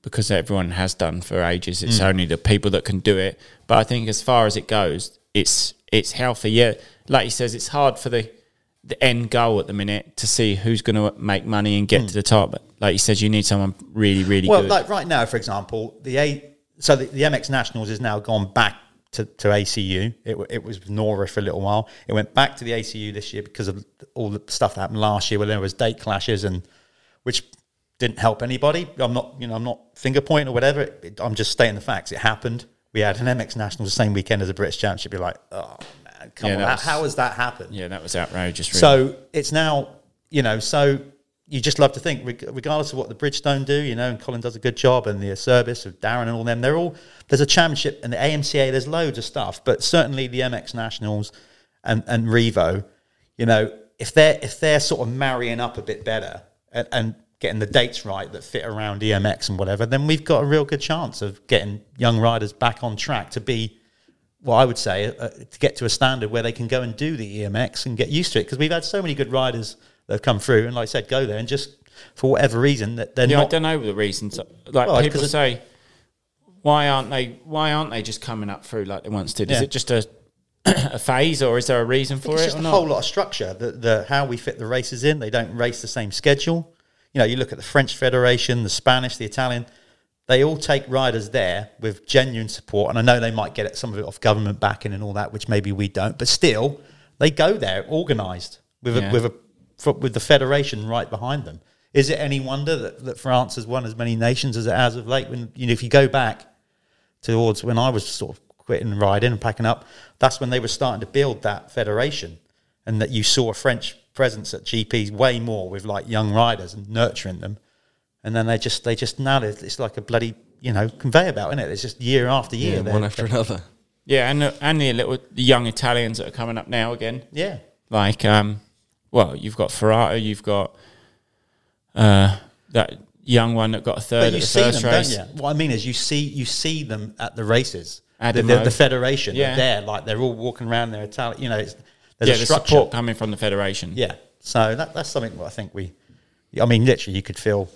because everyone has done for ages. It's Mm. only the people that can do it. But I think as far as it goes, it's it's healthy. Yeah, like he says, it's hard for the the end goal at the minute to see who's going to make money and get hmm. to the top. But like he says, you need someone really, really well, good. like right now, for example, the A, so the, the MX Nationals has now gone back to, to ACU. It, it was Nora for a little while. It went back to the ACU this year because of all the stuff that happened last year, where there was date clashes and which didn't help anybody. I'm not, you know, I'm not finger pointing or whatever. It, it- I'm just stating the facts. It happened. We had an MX Nationals the same weekend as a British Championship. You're like, oh come Yeah, on, how, was- how has that happened? Yeah, that was outrageous. Really. So it's now, you know, so you just love to think, regardless of what the Bridgestone do, you know, and Colin does a good job, and the service of Darren and all them, they're all, there's a championship, and the AMCA, there's loads of stuff, but certainly the MX Nationals and, and Revo, you know, if they're, if they're sort of marrying up a bit better and, and getting the dates right that fit around EMX and whatever, then we've got a real good chance of getting young riders back on track to be well, I would say uh, to get to a standard where they can go and do the EMX and get used to it because we've had so many good riders that have come through and, like I said, go there and just for whatever reason that they're yeah, I don't know the reasons. Like Well, people say, why aren't they? Why aren't they just coming up through like they once did? Is it just a a phase, or is there a reason for It's it just a not? whole lot of structure. The, the how we fit the races in. They don't race the same schedule. You know, you look at the French Federation, the Spanish, the Italian. They all take riders there with genuine support, and I know they might get some of it off government backing and all that, which maybe we don't. But still, they go there organised with Yeah. a, with a with the federation right behind them. Is it any wonder that, that France has won as many nations as it has of late? When you know, if you go back towards when I was sort of quitting riding and packing up, that's when they were starting to build that federation, and that you saw a French presence at GPs way more with like young riders and nurturing them, and then they just they just now it's it's like a bloody you know conveyor belt, isn't it? It's just year after year, Yeah, one after another. yeah, and the, and the little the young Italians that are coming up now again. Yeah, Like, um, well, you've got Ferrata, you've got uh, that young one that got a third but at the see first them, race. don't you? What I mean is you see you see them at the races. The, the, the federation, Yeah. they're there, like they're all walking around. They're Italian, you know. It's, there's yeah, a the structure. support coming from the federation. Yeah. So that, that's something that I think we, I mean, literally, you could feel,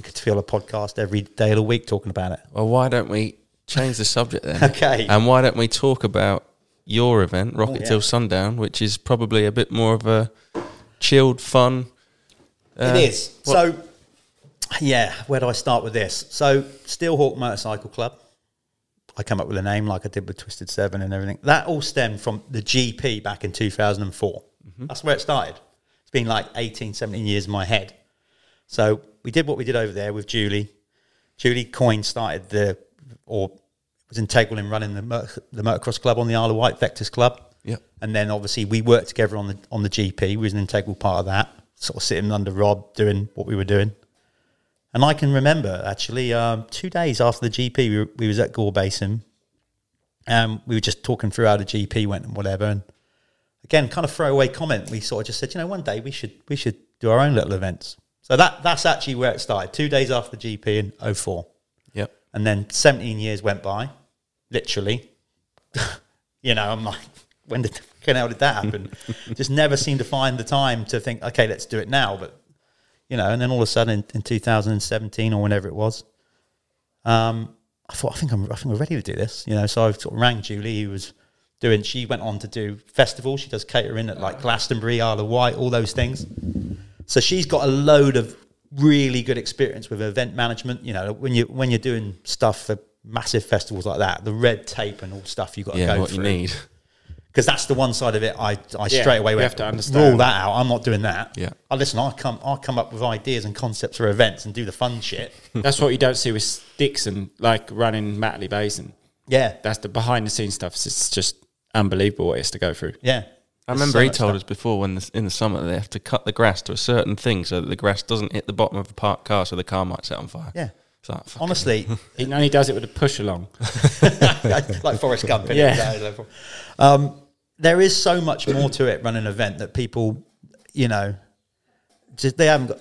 you could feel a podcast every day of the week talking about it. Well, why don't we change the subject then? Okay. And why don't we talk about your event, Rocket Oh, yeah. Till Sundown, which is probably a bit more of a chilled, fun. uh, it is. what- So, yeah, where do I start with this? So, Steelhawk Motorcycle Club. I come up with a name like I did with Twisted Seven and everything. That all stemmed from the GP back in 2004. That's where it started. It's been like 18, 17 years in my head. So we did what we did over there with Julie. Julie Coyne started the, or was integral in running the, motor, the motocross club on the Isle of Wight, Vectors Club. Yep. And then obviously we worked together on the on the GP. We was an integral part of that, sort of sitting under Rob doing what we were doing. And I can remember actually um, two days after the GP, we, were, we was at Gore Basin. Um, we were just talking through how the GP went and whatever. And again, kind of throwaway comment. We sort of just said, you know, one day we should we should do our own little events. So that that's actually where it started. Two days after the GP in 04. Yep. And then 17 years went by, literally. you know, I'm like, when did, when hell did that happen? Just never seemed to find the time to think, okay, let's do it now. But, you know, and then all of a sudden in, in 2017 or whenever it was, um, I thought, I think, I'm, I think we're ready to do this. You know, so I sort of rang Julie, who was doing, she went on to do festivals. She does catering at like Glastonbury, Isle of Wight, all those things. So she's got a load of really good experience with event management. You know, when you when you're doing stuff for massive festivals like that, the red tape and all stuff you got to Yeah, go what through. you need. Because that's the one side of it. I, I Yeah, straight away you went, have to understand. rule that out. I'm not doing that. Yeah. I listen. I come I come up with ideas and concepts for events and do the fun shit. That's what you don't see with Dixon, like running Matterley Basin. Yeah, That's the behind the scenes stuff. It's just unbelievable what he has to go through. yeah. I remember so he told stuff. us before when the, in the summer they have to cut the grass to a certain thing so that the grass doesn't hit the bottom of a parked car so the car might set on fire. Yeah. It's like, fuck Honestly, He only does it with a push along. like Forrest Gump. innit? Yeah. Um, there is so much more to it running an event that people, you know, just they haven't got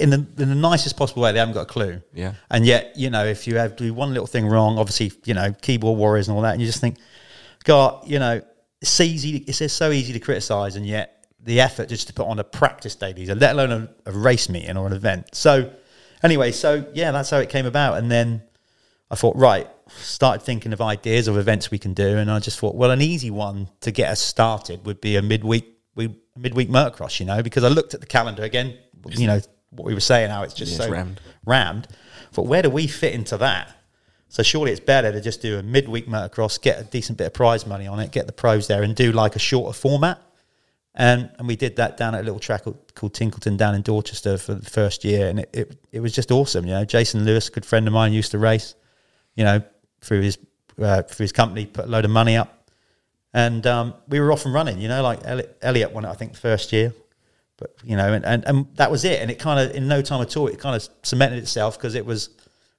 in the in the nicest possible way. They haven't got a clue. Yeah. And yet, you know, if you have do one little thing wrong, obviously, you know, keyboard warriors and all that, and you just think, God, you know, it's easy. It's so easy to criticize, and yet the effort just to put on a practice day daily, let alone a, a race meeting or an event. So, anyway, so yeah, that's how it came about, and then. I thought, right, started thinking of ideas of events we can do, and I just thought, well, an easy one to get us started would be a midweek we midweek motocross, you know, because I looked at the calendar again, you know, what we were saying, how it's just Yeah, so it's rammed. rammed. But where do we fit into that? So surely it's better to just do a midweek motocross, get a decent bit of prize money on it, get the pros there, and do like a shorter format. And and we did that down at a little track called, Tincleton down in Dorchester for the first year, and it, it it was just awesome. You know, Jason Lewis, a good friend of mine, used to race. You know, through his uh, through his company, put a load of money up, and um, we were off and running. You know, like Elliot, Elliot won it, I think, the first year but you know, and, and, and that was it. And it kind of, in no time at all, it kind of cemented itself because it was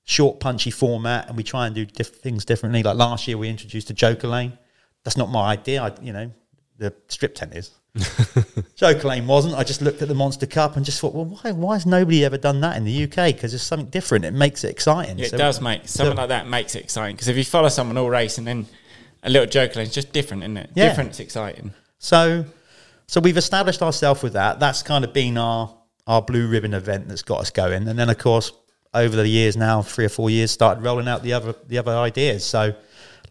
short, punchy format, and we try and do diff- things differently. Like last year, we introduced a Joker lane. That's not my idea. I, you know, the strip tent is. Joker lane wasn't. I just looked at the Monster Cup and just thought, well, why, why has nobody ever done that in the UK? Because it's something different. It makes it exciting. It So- does make something like that makes it exciting because if you follow someone all race and then a little Joker lane, it's just different, isn't it? Yeah. Different, it's exciting. So, so we've established ourselves with that. That's kind of been our our blue ribbon event that's got us going. And then, of course, over the years now, three or four years, started rolling out the other the other ideas. So,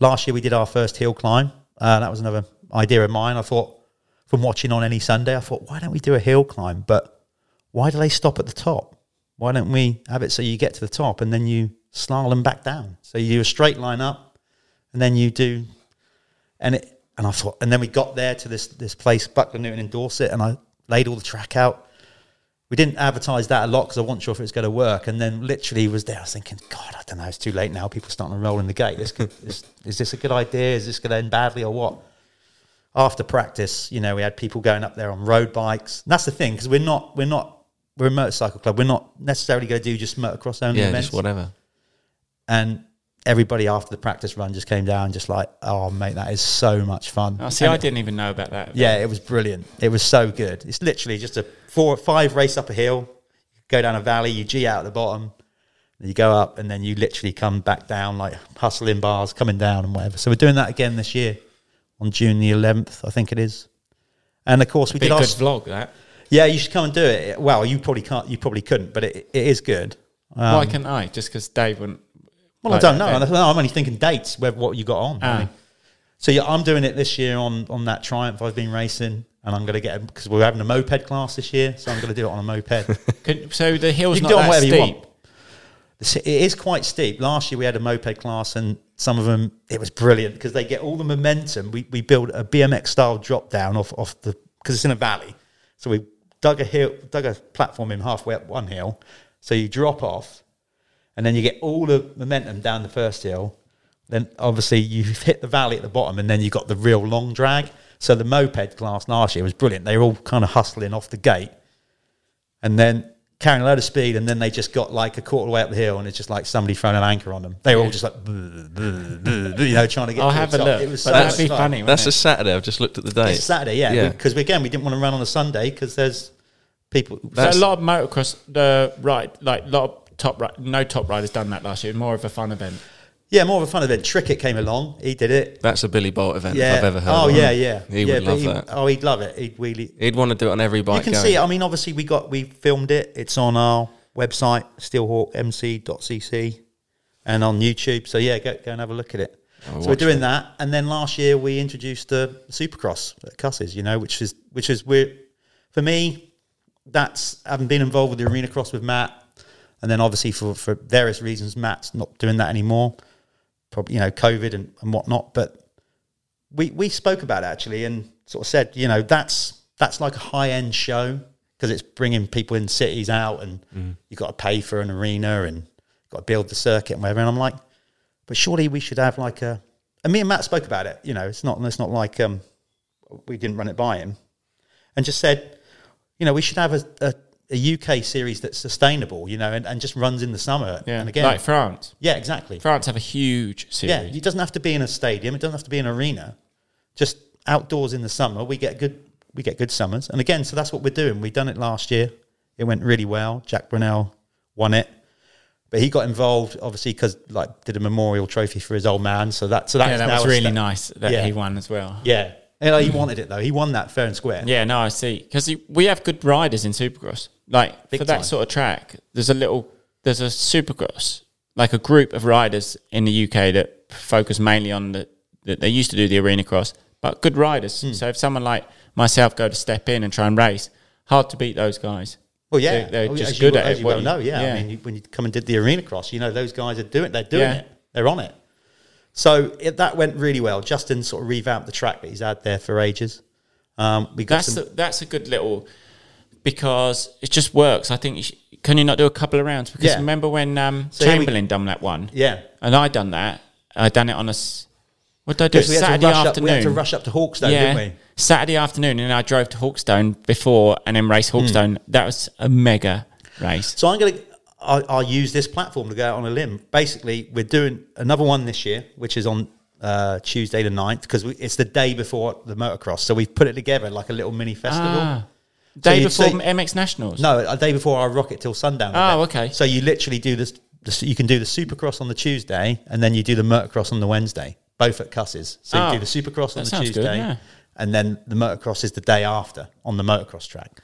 last year we did our first hill climb. Uh, that was another idea of mine. I thought, from watching on any Sunday, I thought, why don't we do a hill climb? But why do they stop at the top? Why don't we have it so you get to the top and then you slalom back down? So you do a straight line up, and then you do and it and I thought, and then we got there to this this place, Buckland Newton in Dorset, and I laid all the track out. We didn't advertise that a lot because I wasn't sure if it was going to work. And then literally was there. I was thinking, God, I don't know. It's too late now. People are starting to roll in the gate. This could, is, is this a good idea? Is this going to end badly or what? After practice, you know, we had people going up there on road bikes. And that's the thing because we're not we're not we're a motorcycle club. We're not necessarily going to do just motocross only Yeah, events just whatever. and everybody after the practice run just came down just like oh mate that is so much fun Oh, see, And I didn't even know about that. yeah it was brilliant it was so good it's literally just a four or five race up a hill go down a valley you g out at the bottom and you go up and then you literally come back down like hustling bars coming down and whatever so we're doing that again this year on june the 11th i think it is and of course we did a our good vlog, that. yeah you should come and do it well you probably can't you probably couldn't but it, it is good um, Why can't I? Just because Dave wouldn't. Well, I don't know. I'm only thinking dates. Where what you got on? Ah. I mean, so yeah, I'm doing it this year on on that Triumph I've been racing, and I'm going to get because we're having a moped class this year, so I'm going to do it on a moped. Could, so the hill's you can not do it on whatever steep. you want. It is quite steep. Last year we had a moped class, and some of them it was brilliant because they get all the momentum. We we built a BMX style drop down off off the because it's in a valley, so we dug a hill, dug a platform in halfway up one hill, so you drop off, and then you get all the momentum down the first hill. Then obviously you've hit the valley at the bottom, and then you've got the real long drag. So the moped class last year was brilliant. They were all kind of hustling off the gate, and then carrying a load of speed, and then they just got like a quarter of the way up the hill, and it's just like somebody throwing an anchor on them. They were all just like, "Bleh, bleh, bleh, bleh," you know, trying to get. I'll to the have a top. look. It was so that'd be fun. funny. That's it? a Saturday. I've just looked at the date. It's Saturday, yeah, Yeah. because again we didn't want to run on a Sunday because there's people. So a lot of motocross, the right, like a lot of top right, no top riders done that last year. More of a fun event. yeah, more of a fun event. Trickett came along, he did it. That's a Billy Bolt event Yeah. if I've ever heard oh of yeah, one. yeah. He yeah, would but love he- that. Oh, he'd love it. He'd really. He'd want to do it on every bike you can going. see it. I mean, obviously we got we filmed it. It's on our website steelhawkmc.cc and on YouTube. So yeah, go, go and have a look at it. Oh, so we're doing it. that, and then last year we introduced the Supercross at Cusses. You know, which is which is we're for me. That's having been involved with the arena cross with Matt, and then obviously for for various reasons, Matt's not doing that anymore. Probably you know COVID and, and whatnot, but we we spoke about it actually and sort of said, you know, that's that's like a high end show because it's bringing people in cities out and you've got to pay for an arena and got to build the circuit and whatever. And I'm like, but surely we should have like a. And me and Matt spoke about it. You know, it's not it's not like um we didn't run it by him, and just said, you know, we should have a. a a UK series that's sustainable, you know, and, and just runs in the summer. Yeah, And again, like France. yeah, exactly. France have a huge series. Yeah, it doesn't have to be in a stadium. It doesn't have to be an arena. Just outdoors in the summer, we get good. We get good summers, and again, so that's what we're doing. We've done it last year. It went really well. Jack Brunell won it, but he got involved obviously because like did a memorial trophy for his old man. So that so that's yeah, that was really nice that Yeah. he won as well. Yeah, like, he wanted it though. He won that fair and square. Yeah, no, I see. Because we have good riders in Supercross. Like Big for that time. sort of track, there's a little, there's a Supercross, like a group of riders in the UK that focus mainly on the. That they used to do the arena cross, but good riders. Hmm. So if someone like myself go to step in and try and race, hard to beat those guys. Well, yeah, They- they're Oh, just good you, at as it. You well know, yeah. yeah. I mean, you, when you come and did the arena cross, you know those guys are doing. They're doing Yeah. it. they're on it. So it, that went really well. Justin sort of revamped the track that he's had there for ages. Um, we got That's some, a, that's a good little because it just works. I think. You sh- can you not do a couple of rounds? Because Yeah. remember when um, So here we- Chamberlain done that one? yeah. and I done that. I done it on a What did I do? Because we had, to Saturday rush up, afternoon. we had to rush up to Hawkstone, yeah, didn't we? Saturday afternoon, and I drove to Hawkstone before and then race. Hawkstone. That was a mega race. So I'm going to, I'll, I'll use this platform to go out on a limb. Basically, we're doing another one this year, which is on uh, Tuesday the 9th, because it's the day before the motocross. So we've put it together like a little mini festival. Ah, day you'd before say- MX Nationals. No, a day before our Rocket Till Sundown. Oh, event. okay. So you literally do this. this- You can do the Supercross on the Tuesday, and then you do the motocross on the Wednesday, both at Cusses. So you Oh, do the Supercross on the sounds good, Tuesday, yeah. and then the motocross is the day after on the motocross track.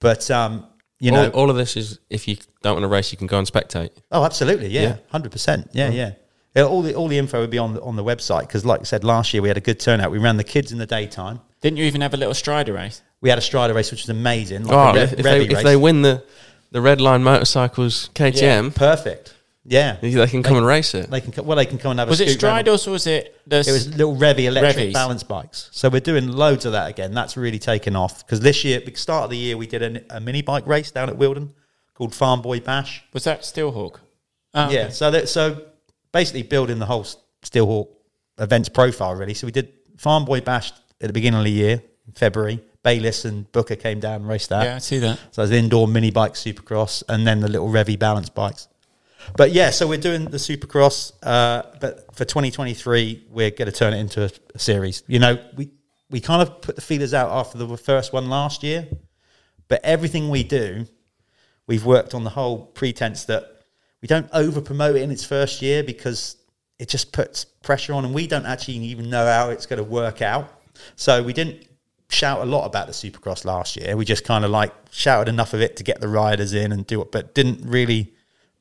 But um, you all, know, all of this is if you don't want to race, you can go and spectate. Oh, absolutely, yeah, Yeah. hundred percent, yeah, yeah. Yeah, All the all the info would be on the, on the website because, like I said, last year we had a good turnout. We ran the kids in the daytime. Didn't you even have a little Strider race? We had a Strider race, which was amazing. Like Oh, a if, if they, revy if they win the the Red Line Motorcycles KTM, perfect, yeah, they can come and race it. they can. co- Well, they can come and have a Was a it scoot round. Striders or was it the? It was little Revvi electric Revvis. balance bikes. So we're doing loads of that again. That's really taken off because this year, at the start of the year, we did a, a mini bike race down at Wilden called Farm Boy Bash. Was that Steelhawk? Oh, yeah. Ah, okay. So that so basically building the whole S- Steelhawk events profile really. So we did Farm Boy Bash at the beginning of the year, in February. Bayliss and Booker came down and raced that. Yeah, I see that. So there's indoor mini bike supercross and then the little Revvi balance bikes. But yeah, so we're doing the supercross, uh, but for 2023, we're going to turn it into a, a series. You know, we, we kind of put the feelers out after the first one last year, but everything we do, we've worked on the whole pretense that we don't over promote it in its first year because it just puts pressure on and we don't actually even know how it's going to work out. So we didn't shout a lot about the supercross last year. We just kind of like shouted enough of it to get the riders in and do it, but didn't really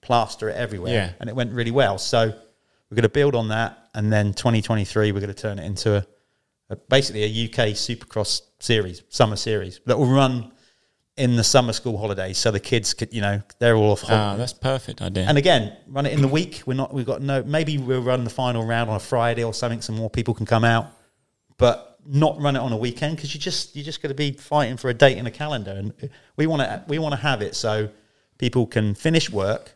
plaster it everywhere. Yeah. And it went really well. So we're going to build on that. And then 2023, we're going to turn it into a, a basically a UK supercross series, summer series that will run in the summer school holidays. So the kids could, you know, they're all off Ah, that's perfect idea. and again, run it in the week. We're not. We've got no. Maybe we'll run the final round on a Friday or something, so more people can come out. But not run it on a weekend because you just you're just going to be fighting for a date in a calendar, and we want to we want to have it so people can finish work,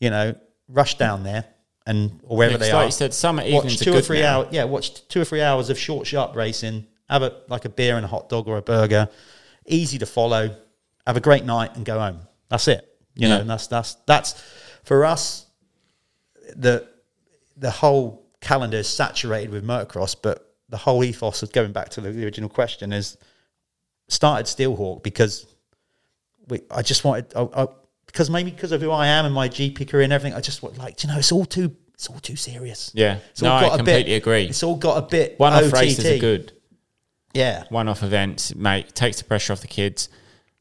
you know, rush down there and or wherever Yeah, they like are. you said, summer evenings are two or three hours. Yeah, watch two or three hours of short, sharp racing. Have a like a beer and a hot dog or a burger. Easy to follow. Have a great night and go home. That's it. You know, and that's that's that's for us. The the whole calendar is saturated with motocross, but the whole ethos of going back to the original question is started Steelhawk because we, I just wanted, I, I, because maybe because of who I am and my GP career and everything, I just want like, you know, it's all too, it's all too serious. Yeah. It's No, all I got a completely bit, agree. It's all got a bit One-off races are good. Yeah, One-off events, mate, takes the pressure off the kids.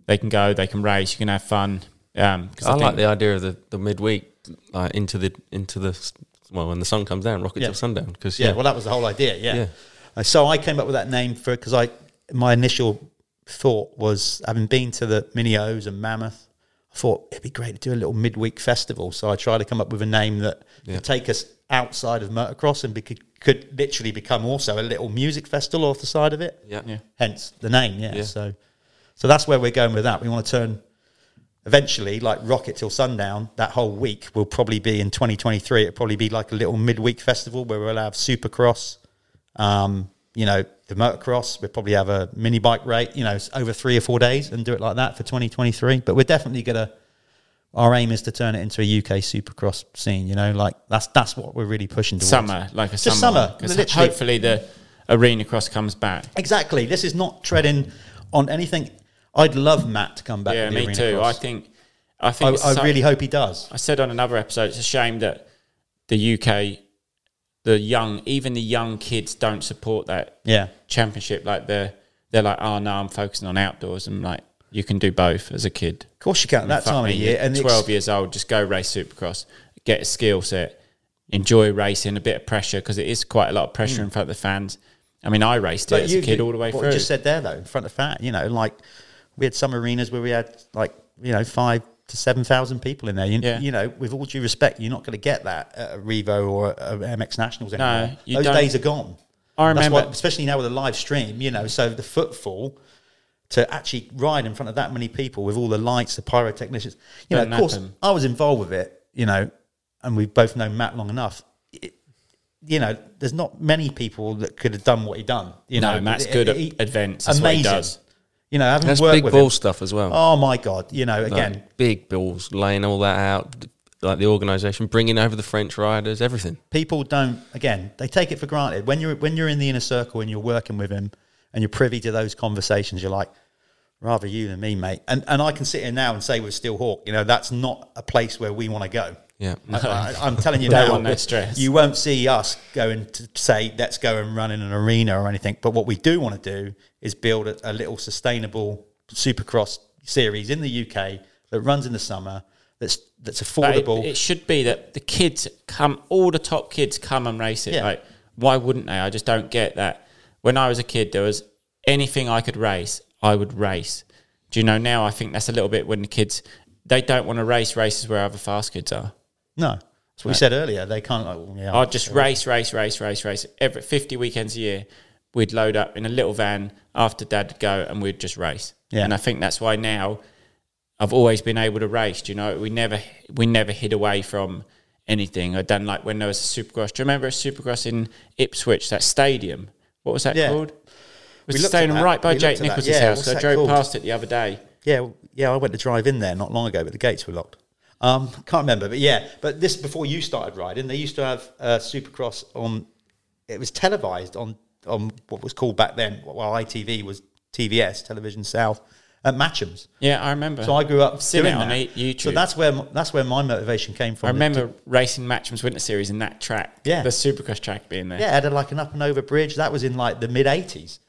They can go, they can race, you can have fun. Um, 'cause I, like the idea of the, the midweek like into the into the well when the sun comes down, rocket Yeah. till sundown. Because yeah. yeah, Well, that was the whole idea. Yeah. Yeah. Uh, So I came up with that name for because I my initial thought was having been to the Mini O's and Mammoth, I thought it'd be great to do a little midweek festival. So I tried to come up with a name that Yeah. could take us outside of motocross and be, could, could literally become also a little music festival off the side of it. yeah, Yeah. Hence the name. Yeah. Yeah. So so that's where we're going with that. We want to turn eventually like rocket till sundown that whole week will probably be in 2023 it'll probably be like a little midweek festival where we'll have supercross um you know the motocross we'll probably have a mini bike rate, you know over three or four days and do it like that for 2023 but we're definitely gonna our aim is to turn it into a uk supercross scene you know like that's that's what we're really pushing towards summer, like a Just summer. summer, hopefully the arena cross comes back. exactly this is not treading on anything i'd love matt to come back yeah, to the me too. cross. I think. I I, think. I so- really hope he does I said on another episode, it's a shame that the UK, the young, even the young kids don't support that yeah championship. Like they're they're like, oh no, I'm focusing on outdoors. I'm like, you can do both as a kid. Of course you can at that time me, of year. And the ex- 12 years old, just go race supercross, get a skill set, enjoy racing, a bit of pressure because it is quite a lot of pressure hmm. in front of the fans. I mean, I raced it But as you- a kid all the way what through. you just said there, though, in front of fan, you know, like we had some arenas where we had like you know five, to seven thousand people in there. You, Yeah. you know, with all due respect, you're not going to get that at a Revo or a, a MX Nationals anymore. you Those don't. days are gone. I remember- why- especially now with a live stream. You know, so the footfall to actually ride in front of that many people with all the lights, the pyrotechnicians. You know, of course, happen. I was involved with it. You know, and we've both known Matt long enough. It, you know, there's not many people that could have done what he done. You No, know, Matt's It- good at events. That's what he does. You know, having That's worked big with ball him- stuff as well. Oh my god! You know, Like, again, big balls, laying all that out, like the organisation, bringing over the French riders, everything. people don't. Again, they take it for granted when you're when you're in the inner circle and you're working with him and you're privy to those conversations. You're like, rather you than me, mate. And and I can sit here now and say with Steel Hawk, you know, that's not a place where we want to go. Yeah. I, I, am telling you Don't now, want that stress. you won't see us going to say let's go and run in an arena or anything. But what we do want to do is build a, a little sustainable supercross series in the UK that runs in the summer. That's that's But it- affordable. It, should be that the kids come, all the top kids come and race it. Yeah. Like, why wouldn't they? I just don't get that. When I was a kid, there was anything I could race, I would race. Do you know now? I think that's a little bit when the kids they don't want to race races where other fast kids are. No, that's what we said earlier. They can't. Like, well, yeah, I'd just race, race, race, race, race. Every fifty weekends a year, we'd load up in a little van after Dad would go, and we'd just race. Yeah. And I think that's why now I've always been able to race. Do you know, we never we never hid away from anything. I done like when there was a supercross. Do you remember a supercross in Ipswich? That stadium. What was that Yeah. called? It was We the stadium right by We Jake. Nichols' Yeah, house. I drove called? past it the other day. Yeah, yeah, I went to drive in there not long ago, but the gates were locked. Um, can't remember, but yeah, but this before you started riding, they used to have uh, Supercross on. It was televised on on what was called back then, well, ITV was TVS, Television South, at Matchams. Yeah, I remember. So I grew up I've doing it on that. YouTube. So that's where that's where my motivation came from. I remember racing Matcham's Winter Series in that track. Yeah. the Supercross track being there. Yeah, it had like an up and over bridge. That was in like the mid '80s,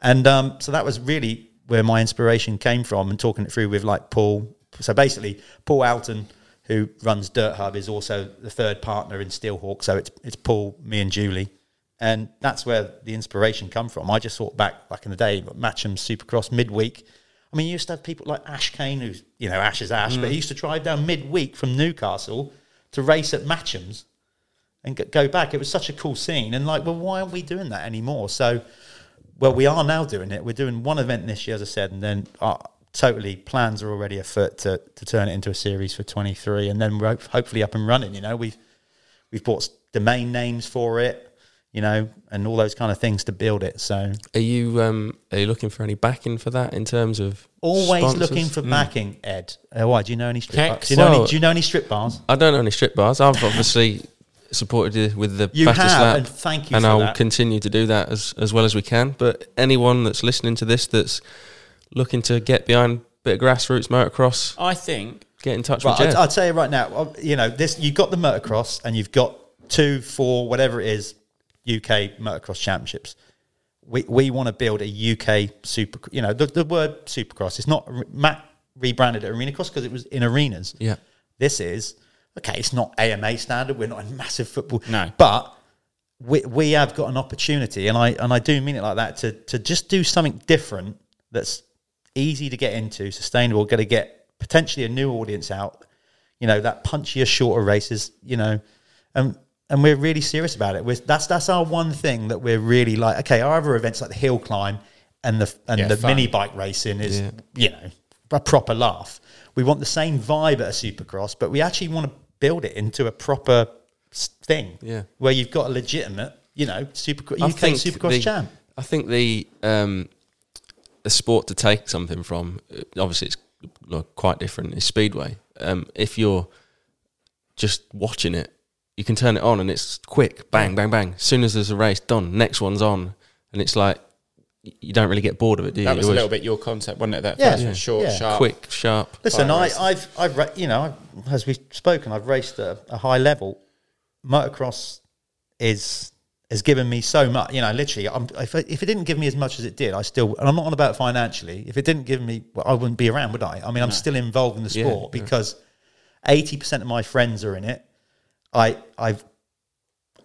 and um, so that was really where my inspiration came from. And talking it through with like Paul. So basically, Paul Alton, who runs Dirt Hub, is also the third partner in Steelhawk. So it's it's Paul, me, and Julie, and that's where the inspiration come from. I just thought back back in the day, Matcham Supercross midweek. I mean, you used to have people like Ash Kane, who's you know Ash is Ash, but he used to drive down midweek from Newcastle to race at Matchams and go- go back. It was such a cool scene. And like, well, why aren't we doing that anymore? So, well, we are now doing it. We're doing one event this year, as I said, and then uh, totally plans are already afoot to, to turn it into a series for 23, and then we're hopefully up and running. You know, we've we've bought domain names for it, you know, and all those kind of things to build it. So, Are you um, are you looking for any backing for that in terms of always sponsors? looking for backing, Ed. Uh, why do you know any strip? Bars? Do you know, any, do you know any strip bars? I don't know any strip bars. I've obviously supported you with the You fastest have, lap, and thank you and I'll that. continue to do that as as well as we can. But anyone that's listening to this that's looking to get behind a bit of grassroots motocross, I think get in touch Right, with I'll, Jeff. I'll tell you right now. uh, You know, this you've got the motocross, and you've got two, four, whatever it is, UK motocross championships. We we want to build a UK super. You know, the, the word supercross. It's not Matt rebranded it arena cross because it was in arenas. Yeah. This is okay. It's not AMA standard. We're not in massive football. No. but we we have got an opportunity, and I and I do mean it like that to to just do something different that's easy to get into, sustainable. Going to get potentially a new audience out. You know that punchier, shorter races. You know, and and we're really serious about it. We're, that's that's our one thing that we're really like. Okay, our other events like the hill climb and the and Yeah, the fun. mini bike racing is Yeah. you know a proper laugh. We want the same vibe at a supercross, but we actually want to build it into a proper thing. Yeah. where you've got a legitimate, you know, super I UK think supercross the- champ. I think the um, the sport to take something from, uh, obviously it's look, quite different. Is speedway. Um, if you're just watching it, you can turn it on and it's quick, bang, bang, bang. As soon as there's a race done, next one's on, and it's like you don't really get bored of it, do you? that was It a little bit your concept, wasn't it? That Yeah. first Yeah. one, short, Yeah. sharp. quick, sharp. Listen, I, I've, I've, ra- you know, I've, as we've spoken, I've raced at a high level. Motocross is has given me so much. You know, literally, I'm, if, it, if it didn't give me as much as it did, I still, and I'm not on about financially. If it didn't give me, well, I wouldn't be around, would I? I mean, I'm still involved in the sport yeah. because eighty percent of my friends are in it. I, I've,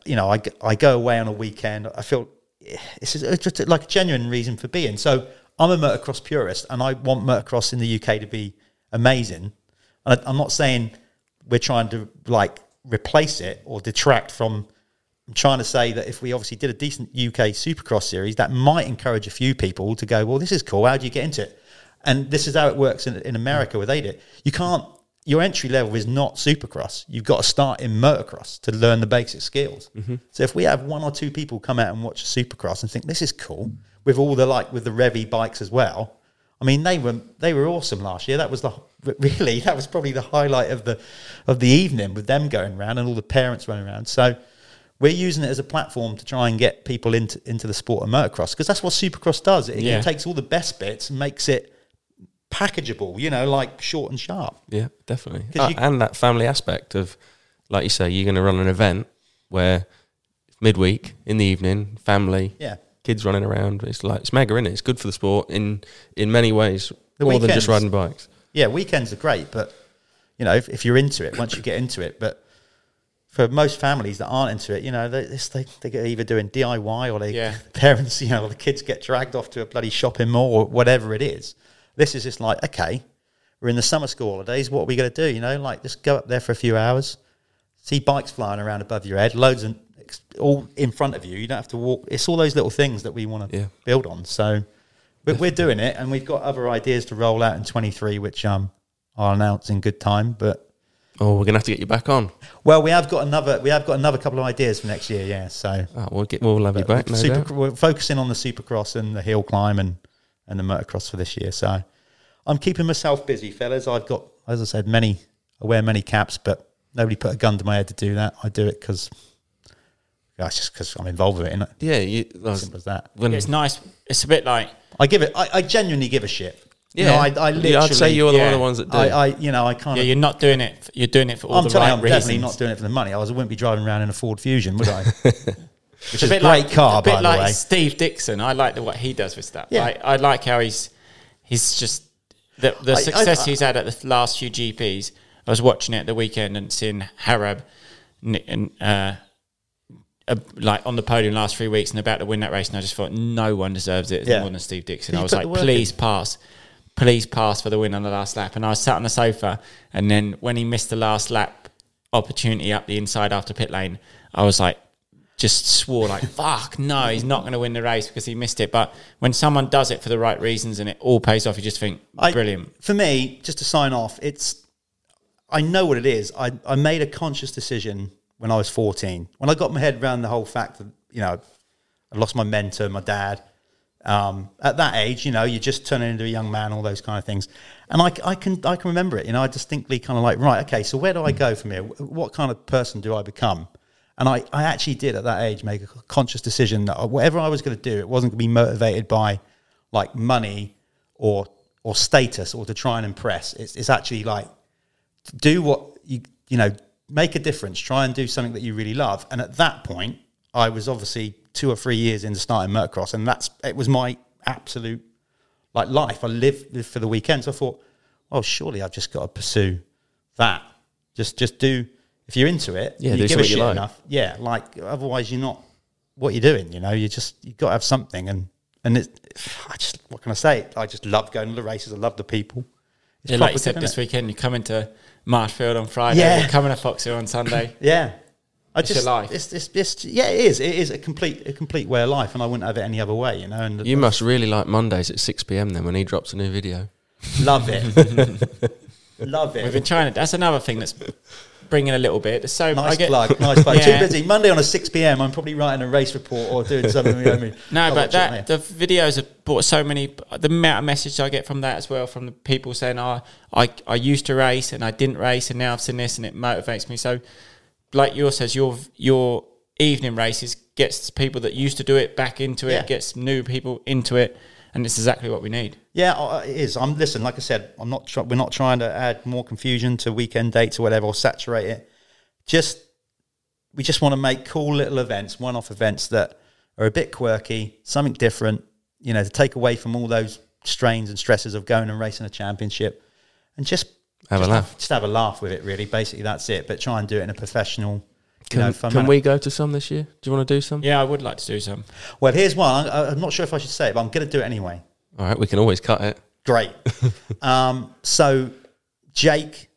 you know, I, I go away on a weekend. I feel it's just, it's just like a genuine reason for being. So I'm a motocross purist, and I want motocross in the UK to be amazing. And I, I'm not saying we're trying to like replace it or detract from. I'm trying to say that if we obviously did a decent UK Supercross series, that might encourage a few people to go, well, this is cool. How do you get into it? And this is how it works in, in America with ADIT. You can't. Your entry level is not Supercross. You've got to start in motocross to learn the basic skills. Mm-hmm. So if we have one or two people come out and watch a Supercross and think this is cool, with all the like with the Revvi bikes as well, I mean, they were they were awesome last year. That was the really that was probably the highlight of the of the evening with them going around and all the parents running around. So we're using it as a platform to try and get people into into the sport of motocross because that's what Supercross does. It, Yeah. it takes all the best bits and makes it packageable. You know, like short and sharp. Yeah, definitely Uh, you- and that family aspect of, like you say, you're going to run an event where midweek in the evening, family, Yeah. kids running around. It's like it's mega, is it? It's good for the sport in in many ways, The more than just riding bikes. Yeah, weekends are great, but you know, if, if you're into it, once you get into it, but for most families that aren't into it, you know, they they they get either doing DIY or they Yeah. parents, you know, the kids get dragged off to a bloody shopping mall or whatever it is. This is just like, okay, we're in the summer school holidays. What are we going to do? You know, like just go up there for a few hours, see bikes flying around above your head, loads and all in front of you. You don't have to walk. It's all those little things that we want to Yeah. build on. So, but we're doing it, and we've got other ideas to roll out in 23, which um I'll announce in good time. But Oh, we're going to have to get you back on. well, we have got another. We have got another couple of ideas for next year. Yeah, so Oh, we'll get we'll have you back. No super, doubt. we're focusing on the supercross and the hill climb and and the motocross for this year. So I'm keeping myself busy, fellas. I've got, as I said, many. I wear many caps, but nobody put a gun to my head to do that. I do it because. That's just because I'm involved with it, innit? Yeah, you, like, Simple as that. when, It's nice. It's a bit like I give it. I, I genuinely give a shit. You Yeah. know, I, I Yeah, literally. I'd say you're the one of the ones that do. I, I, you know, I kind yeah, of. you're not doing it. You're doing it for all I'm the telling right you, I'm reasons. definitely not doing it for the money. Otherwise, I wouldn't be driving around in a Ford Fusion, would I? Which It's is a great car, a bit by like the way. Steve Dixon. I like the, what he does with stuff. Yeah. I, I like how he's he's just the the I- I- success I- he's had at the last few GPs. I was watching it at the weekend and seeing Harab and uh, uh, like on the podium last three weeks and about to win that race, and I just thought no one deserves it Yeah. more than Steve Dixon. He I was like, please in. pass. Please pass for the win on the last lap. And I was sat on the sofa, and then when he missed the last lap opportunity up the inside after pit lane, I was like, just swore like, fuck, no, he's not going to win the race because he missed it. But when someone does it for the right reasons and it all pays off, you just think, I- brilliant. For me, just to sign off, it's I know what it is. I, I made a conscious decision when I was 14. When I got my head around the whole fact that, you know, I lost my mentor, my dad. Um, at that age, you know, you're just turning into a young man, all those kind of things. And I, I can I can remember it. You know, I distinctly kind of like, right, okay, so where do I go from here? What kind of person do I become? And I, I actually did at that age make a conscious decision that whatever I was going to do, it wasn't going to be motivated by like money or or status or to try and impress. It's, it's actually like do what you you know make a difference. Try and do something that you really love. And at that point, I was obviously two or three years into starting motocross, and that's it was my absolute like life. I lived, lived for the weekends. I thought, well, surely I've just got to pursue that. Just just do if you're into it, Yeah, you do give a shit like. enough. Yeah, like otherwise you're not what you're doing. You know, you just you got to have something. And and it, I just what can I say? I just love going to the races. I love the people. It's Yeah, like you said this innit? weekend, you come into Marshfield on Friday, Yeah. you're coming to Fox Hill on Sunday. Yeah. I It's your just, life. It's, it's, it's, yeah, it is. It is a complete, a complete way of life, and I wouldn't have it any other way, you know. And you must really like Mondays at six pm then when he drops a new video. love it, love it. We've been trying to, that's another thing that's bringing a little bit. There's so I Nice get, plug, nice plug. Yeah. Too busy. Monday on a six pm. I'm probably writing a race report or doing something. You know I mean? No, I'll but watch it that the videos have brought so many. The amount of messages I get from that as well, from the people saying, "Oh, I I used to race and I didn't race, and now I've seen this, and it motivates me." So, like yours says, your your evening races gets people that used to do it back into it, Yeah. gets new people into it, and it's exactly what we need. Yeah, uh, it is. I'm listen. Like I said, I'm not. Try, we're not trying to add more confusion to weekend dates or whatever, or saturate it. Just we just want to make cool little events, one-off events that are a bit quirky, something different. You know, to take away from all those strains and stresses of going and racing a championship, and just Have a just laugh. just have a laugh with it. Really, basically, that's it. But try and do it in a professional, you Can, know, can manner. we go to some this year? Do you want to do some? Yeah, I would like to do some. Well, here's one. I, I'm not sure if I should say it, but I'm going to do it anyway. All right, we can always cut it. Great. um, so Jake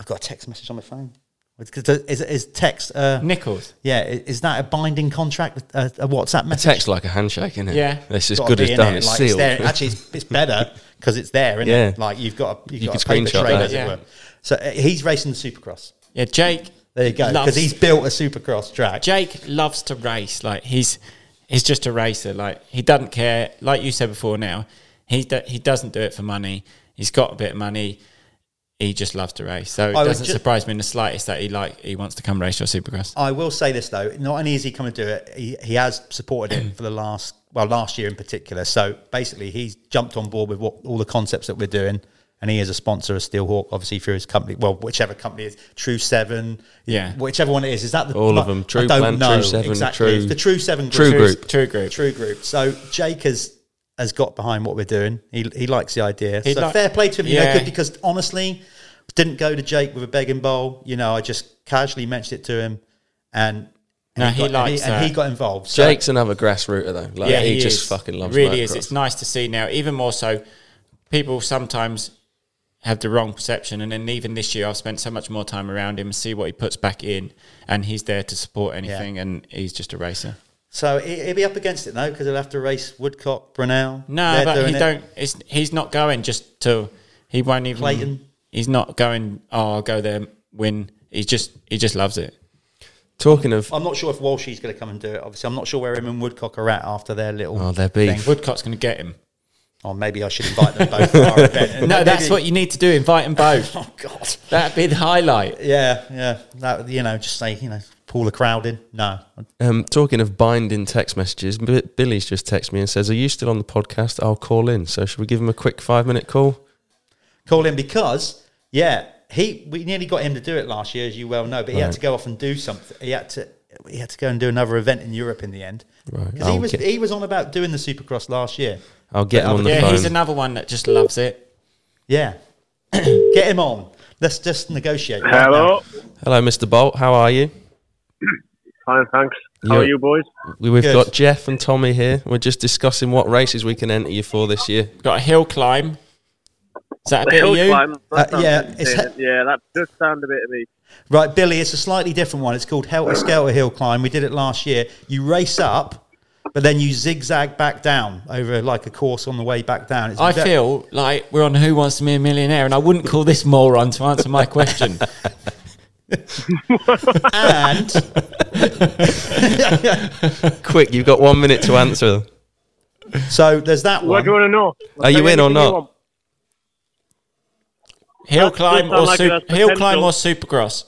I've got a text message on my phone. Is, is text? Uh, Nichols. yeah, is that a binding contract? A, a WhatsApp A message? text like a handshake, isn't it? Yeah. It's as good as done. it, It's like, it's sealed. there. Actually, it's, it's better because it's there, isn't Yeah. it? Like you've got a, you've You got a paper screenshot trail, that. as Yeah. it were. So uh, he's racing the Supercross. Yeah, Jake. There you go. Because he's built a Supercross track. Jake loves to race. Like he's he's just a racer. Like he doesn't care. Like you said before, now he do, he doesn't do it for money. He's got a bit of money. He just loves to race. So it I doesn't ju- surprise me in the slightest that he like he wants to come race your Supercross. I will say this though, not only is he come and do it, he, he has supported it for the last well last year in particular. So basically, he's jumped on board with what all the concepts that we're doing, and he is a sponsor of Steelhawk, obviously through his company. Well, whichever company it is, True Seven, Yeah. whichever one it is. Is that the All of them. True I don't Plan, know True Seven, exactly. True- the True Seven True Group. True group. True Group. So Jake has has got behind what we're doing. He he likes the idea. He'd so like- fair play to him. You know, good because honestly, didn't go to Jake with a begging bowl. You know, I just casually mentioned it to him, and. and No, he got, likes and, he, and he got involved. So- Jake's another grassrooter though. Like, he, just is. fucking loves Really is. It's nice to see now. Even more so, people sometimes have the wrong perception, and then even this year, I've spent so much more time around him and see what he puts back in, and he's there to support anything, and he's just a racer. So he- he'll be up against it though, because he'll have to race Woodcock, Brunell. No, They're but he it. don't. It's, he's not going just to. He won't even. Clayton. He's not going. Oh, I'll go there, win. He just. He just loves it. Talking of, I'm not sure if Walshy's going to come and do it. Obviously, I'm not sure where him and Woodcock are at after their little. Oh, their beef. thing. Woodcock's going to get him. Or maybe I should invite them both to our event. No, maybe- that's what you need to do. Invite them both. Oh God. That'd be the highlight. Yeah, yeah. That you know, just say you know, pull the crowd in. No, um, talking of binding text messages, Billy's just texted me and says, "Are you still on the podcast? I'll call in." So should we give him a quick five minute call? call him because yeah, he we nearly got him to do it last year, as you well know, but he had to go off and do something. He had to he had to go and do another event in Europe in the end. Right. Because he I'll was get- he was on about doing the Supercross last year. I'll get him on the Yeah, phone. he's another one that just loves it. Yeah, get him on. Let's just negotiate. right Hello. Hello, Mr. Bolt. How are you? Fine, thanks. How are You- you boys? We- We've Good. got Jeff and Tommy here. We're just discussing what races we can enter you for this year. Got a hill climb. Is that a The bit hill of you? climb. that Uh, sounds yeah, insane. it's- yeah, that does sound a bit of me. Now. Right, Billy. It's a slightly different one. It's called Helter Skelter Hill Climb. We did it last year. You race up. But then you zigzag back down over like a course on the way back down. It's I ve- feel like we're on Who Wants to Be a Millionaire, and I wouldn't call this moron to answer my question. and Quick, you've got one minute to answer. so there's that What one. do you want to know? Are you in or not? Want? Hill climb or sound like it sup- has hill climb or supercross?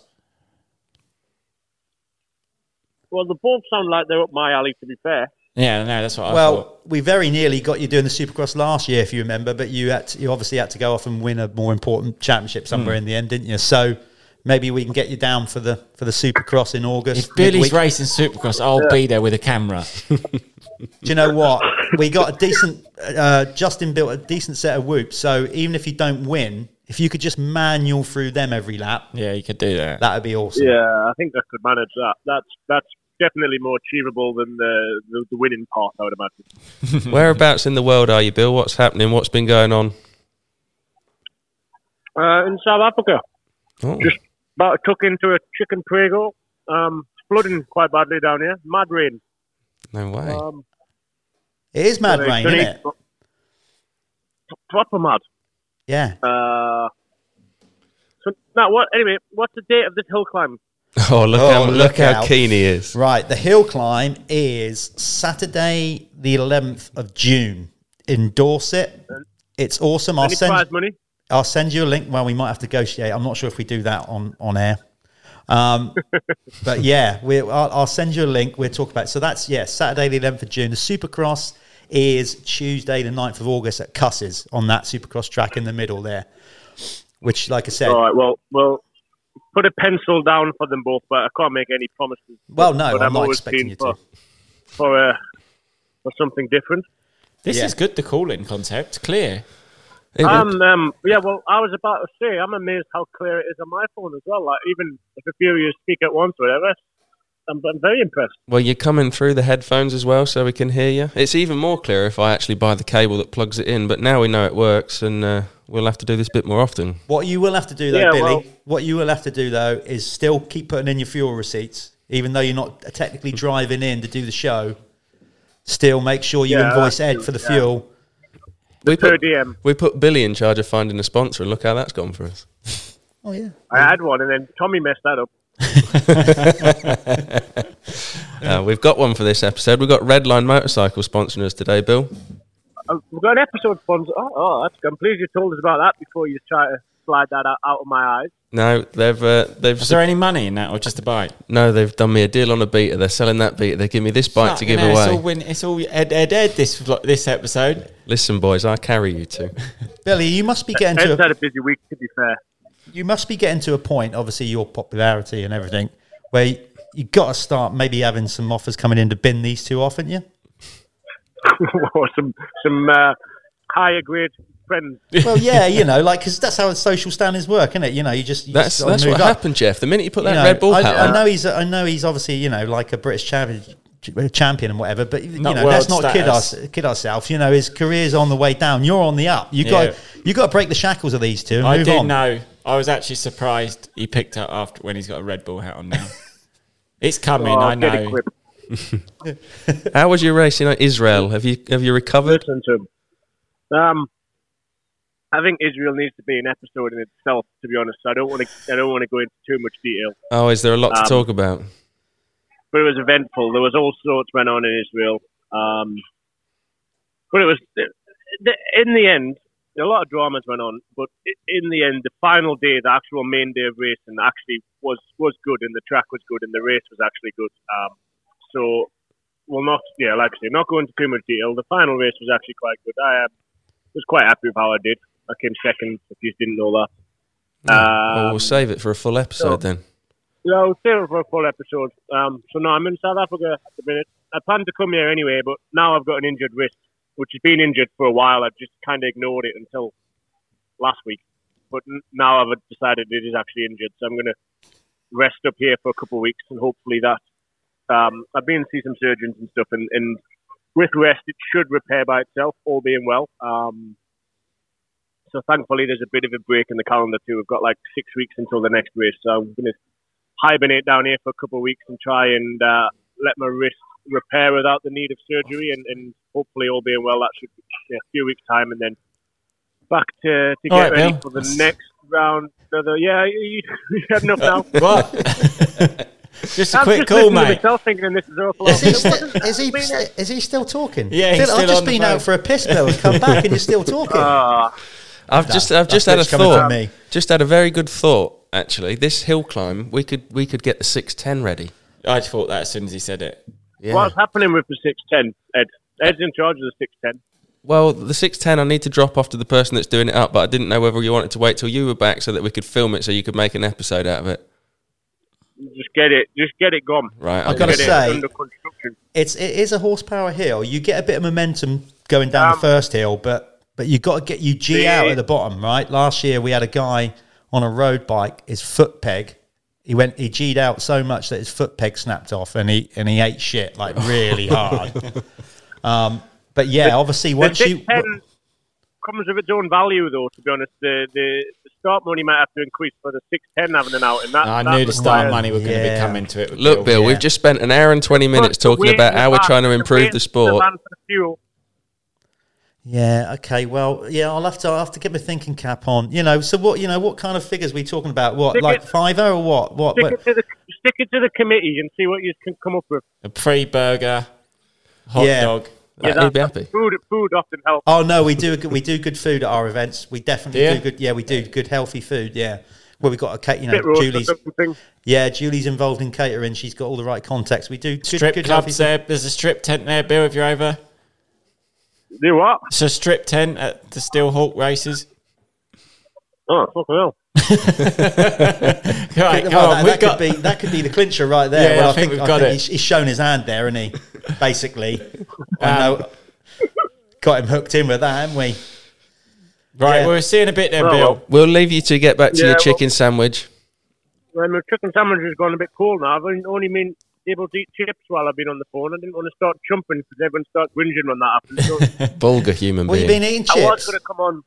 Well, the both sound like they're up my alley. To be fair, Yeah, no, that's what I thought. Well, we very nearly got you doing the Supercross last year, if you remember, but you had to, you obviously had to go off and win a more important championship somewhere Hmm. in the end, didn't you? So maybe we can get you down for the for the Supercross in August. If Billy's midweek. racing supercross, I'll be there with a camera. Do you know what? We got a decent. Uh, Justin built a decent set of whoops, so even if you don't win, if you could just manual through them every lap, Yeah, you could do that. that would be awesome. yeah, I think I could manage that. That's that's definitely more achievable than the the, the winning part. I would imagine. Whereabouts in the world are you, Bill? What's happening? What's been going on? Uh, in South Africa, Oh, just about to tuck into a chicken prego. Um, it's flooding quite badly down here. Mad rain. no way. Um, It is mad so rain, it's isn't gonna- it? Proper mad. Yeah. Uh, so now what? Anyway, what's the date of this hill climb? Oh, look, Oh, how, look look how out. keen he is. Right, the hill climb is Saturday, the 11th of June in Dorset. It's awesome. I'll Any send. money? I'll send you a link. Well, we might have to negotiate. I'm not sure if we do that on on air. Um, but yeah, we I'll, I'll send you a link. We'll talk about. So that's yeah, Saturday the 11th of June. The Supercross is Tuesday the 9th of August at Cusses on that Supercross track in the middle there. Which, like I said, All right. Well, well, put a pencil down for them both, but I can't make any promises. well, no, but I'm not expecting you for, to. for uh, for something different. This Yeah. is good, the call-in concept. Clear. Um, um, yeah. Well, I was about to say, I'm amazed how clear it is on my phone as well. Like even if a few of you speak at once, or whatever. I'm, I'm very impressed. Well, you're coming through the headphones as well, so we can hear you. It's even more clear if I actually buy the cable that plugs it in. But now we know it works, and uh, we'll have to do this a bit more often. What you will have to do though, Yeah, Billy, well- what you will have to do though is still keep putting in your fuel receipts, even though you're not technically driving in to do the show. Still, make sure you Yeah, invoice Ed for the true, fuel. We put, diem. we put Billy in charge of finding a sponsor, and look how that's gone for us. Oh yeah. I had one, and then Tommy messed that up. Uh, we've got one for this episode. We've got Redline Motorcycle sponsoring us today, Bill. Uh, We've got an episode sponsor. Oh, oh, that's, I'm pleased you told us about that before you try to slide that out, out of my eyes. No, they've uh, they've Was there any money in that, or just a bite? no, they've done me a deal on a beater. They're selling that beater. They give me this bite to Fucking give hell, It's all, away. win, it's all Ed, Ed, Ed this this episode. Listen, boys, I carry you two. Billy, you must be getting Ed's to had a, a busy week, to be fair. You must be getting to a point, obviously your popularity and everything, where you, you got to start maybe having some offers coming in to bin these two off, haven't you? or some some uh, higher grade friends. Well, yeah, you know, like because that's how social standings work, isn't it? You know, you just you That's just that's move what up. happened, Jeff. The minute you put that You know, Red Bull I, hat I on, know he's I know he's obviously you know like a British champion champion and whatever, but you Not know let's world not kid us kid ourselves. You know his career's on the way down. You're on the up. You Yeah. got you got to break the shackles of these two. And I move did on. know. I was actually surprised he picked up after when he's got a Red Bull hat on now. it's coming. Oh, I know. how was your race in Israel? Have you have you recovered? Listen to him. Um, I think Israel needs to be an episode in itself. To be honest, I don't want to. I don't want to go into too much detail. Oh, is there a lot to Um, talk about? but it was eventful. There was all sorts went on in Israel. Um, but it was in the end, a lot of dramas went on. But in the end, the final day, the actual main day of racing, actually was was good, and the track was good, and the race was actually good. Um, so, well, not yeah, like I say, not going into too much detail. The final race was actually quite good. I um, was quite happy with how I did. I came second. If you didn't know that. well, Um, we'll save it for a full episode then. yeah, I'll save it for a full episode. Um, so no, I'm in South Africa at the minute. I planned to come here anyway, but now I've got an injured wrist, which has been injured for a while. I've just kind of ignored it until last week. But now I've decided it is actually injured, so I'm going to rest up here for a couple of weeks, and hopefully that. Um, I've been to see some surgeons and stuff, and, and with rest, it should repair by itself, all being well. Um, so thankfully, there's a bit of a break in the calendar too. We've got like six weeks until the next race, so I'm going to hibernate down here for a couple of weeks and try and uh, let my wrist repair without the need of surgery, and, and hopefully, all being well, that should be a few weeks time, and then back to to get All right, ready Bill. for the next round. Another, yeah, you, you had enough now. What? just a I'm quick just call, listening to mate. myself thinking this is awful. Is he, st- is, he, st- is he still talking? Yeah, he's Bill, I've just on the been phone. out for a piss, Bill, and come back, and you're still talking. Ah, I've just I've just had a thought. me. Just had a very good thought. Actually, this hill climb, we could we could get the six ten ready. I thought that as soon as he said it. Yeah. What's happening with the six ten, Ed? Ed's in charge of the six ten. Well, the six ten, I need to drop off to the person that's doing it up, but I didn't know whether you wanted to wait till you were back so that we could film it, so you could make an episode out of it. Just get it, just get it gone. Right. I've gotta get Get it. it say- It's it is a horsepower hill. You get a bit of momentum going down the Um, first hill, but but you got to get you G the- out at the bottom, right? Last year we had a guy on a road bike, his foot peg. He went he G'd out so much that his foot peg snapped off and he and he ate shit like really hard. um, but yeah, obviously once the you 610 comes with its own value, though. To be honest, the, the, the start money might have to increase for the six ten having an out, and that I that knew the start requires- money were going to Yeah. be coming to it. Look, Bill, yeah. we've just spent an hour and twenty minutes Plus the talking about how we're trying to improve weight the of sport. van for the fuel. Yeah. Okay. Well, yeah. I'll have to. I'll have to get my thinking cap on. You know. So what? You know. What kind of figures we talking about? What? Stick like it- fiver or what? What? Stick what? it to the stick it to the committee and see what you can come up with. A pre burger, hot Yeah. dog. Right, that- he'd be happy. Food, food often helps. Oh no, we do. We do good food at our events. We definitely Yeah? do good. Yeah, we do good healthy food. Yeah. Well, we've got a cake. You know, Bit roast or Julie's. Yeah, Julie's involved in catering. She's got all the right contacts. We do good, Strip good healthy clubs there. There's a strip tent there, Bill, if you're over. Do what? It's a strip tent at the Steel Hawk races. Oh, fucking hell. Right, Well, come that, on. We've that got, could be that could be the clincher right there. Yeah, well, I think we've got think it. He's, he's shown his hand there, and he basically, I know, got him hooked in with that, haven't we? right, yeah. we're seeing a bit there, Well, Bill. well. We'll leave you to get back to Yeah, your well- chicken sandwich. Well, my chicken sandwich has gone a bit cold now. I've only- only been able to eat chips while I've been on the phone. I didn't want to start chumping because everyone starts whinging when that happens. So Vulgar human What, you being. been eating I was chips? going to come on.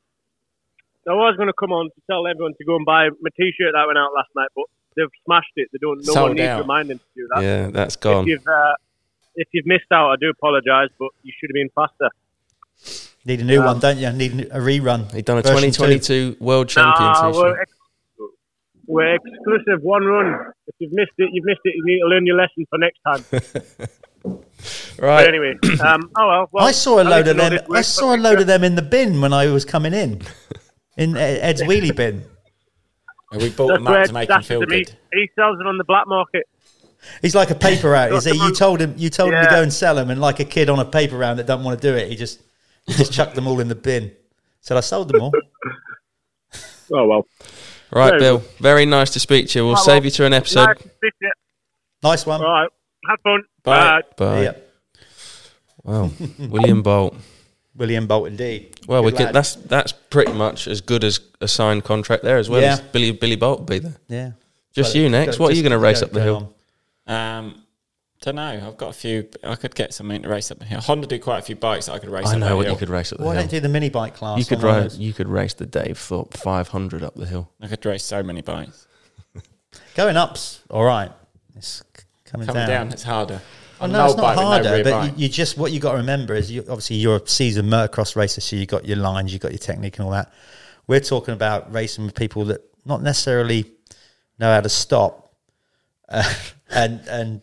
I was going to come on to tell everyone to go and buy my T-shirt that went out last night, but they've smashed it. They don't. No Sold one needs out. reminding to do that. yeah, that's gone. you've uh, if you've missed out, I do apologise, but you should have been faster. Need a new Um, one, don't you? Need a rerun. He done a Version 2022 World Nah, Champion we're, t-shirt. Ex- we're exclusive. One run. If you've missed it, you've missed it. You need to learn your lesson for next time. Right. But anyway, um, oh well. well I saw a load of them. I saw a load of them in the bin when I was coming in, in Ed's wheelie bin. And we bought them where up to make him feel to me. good. He sells them on the black market. He's like a paper route. Is he? You told him. You told him to go and sell them, and like a kid on a paper round that doesn't want to do it, he just he just chucked them all in the bin. Said I sold them all. Oh well. Right, Very Bill. Very nice to speak to you. We'll save you to an episode. Nice to to. Nice one. All right. Have fun. Bye. Bye. Yeah. Wow. William Bolt. William Bolt, indeed. Well, we Good can, lad. that's that's pretty much as good as a signed contract there as well. Yeah. As Billy Billy Bolt be there. yeah. Just Got you next. Go- What are you going to race go- up the hill? on. Um, don't know. I've got a few. I could get something to race up the hill. Honda do quite a few bikes that I could race. I up know that what hill. you could race up the Why hill. don't you do the mini bike class? You could on race. those? You could race the Dave Thorpe 500 up the hill. I could race so many bikes. Going up's all right. It's c- coming, Coming down. down, it's harder. Well, On no, it's not bike no harder, but you, you just what you got to remember is you obviously you're a seasoned motocross racer, so you got your lines, you got your technique and all that. We're talking about racing with people that not necessarily know how to stop, uh, and and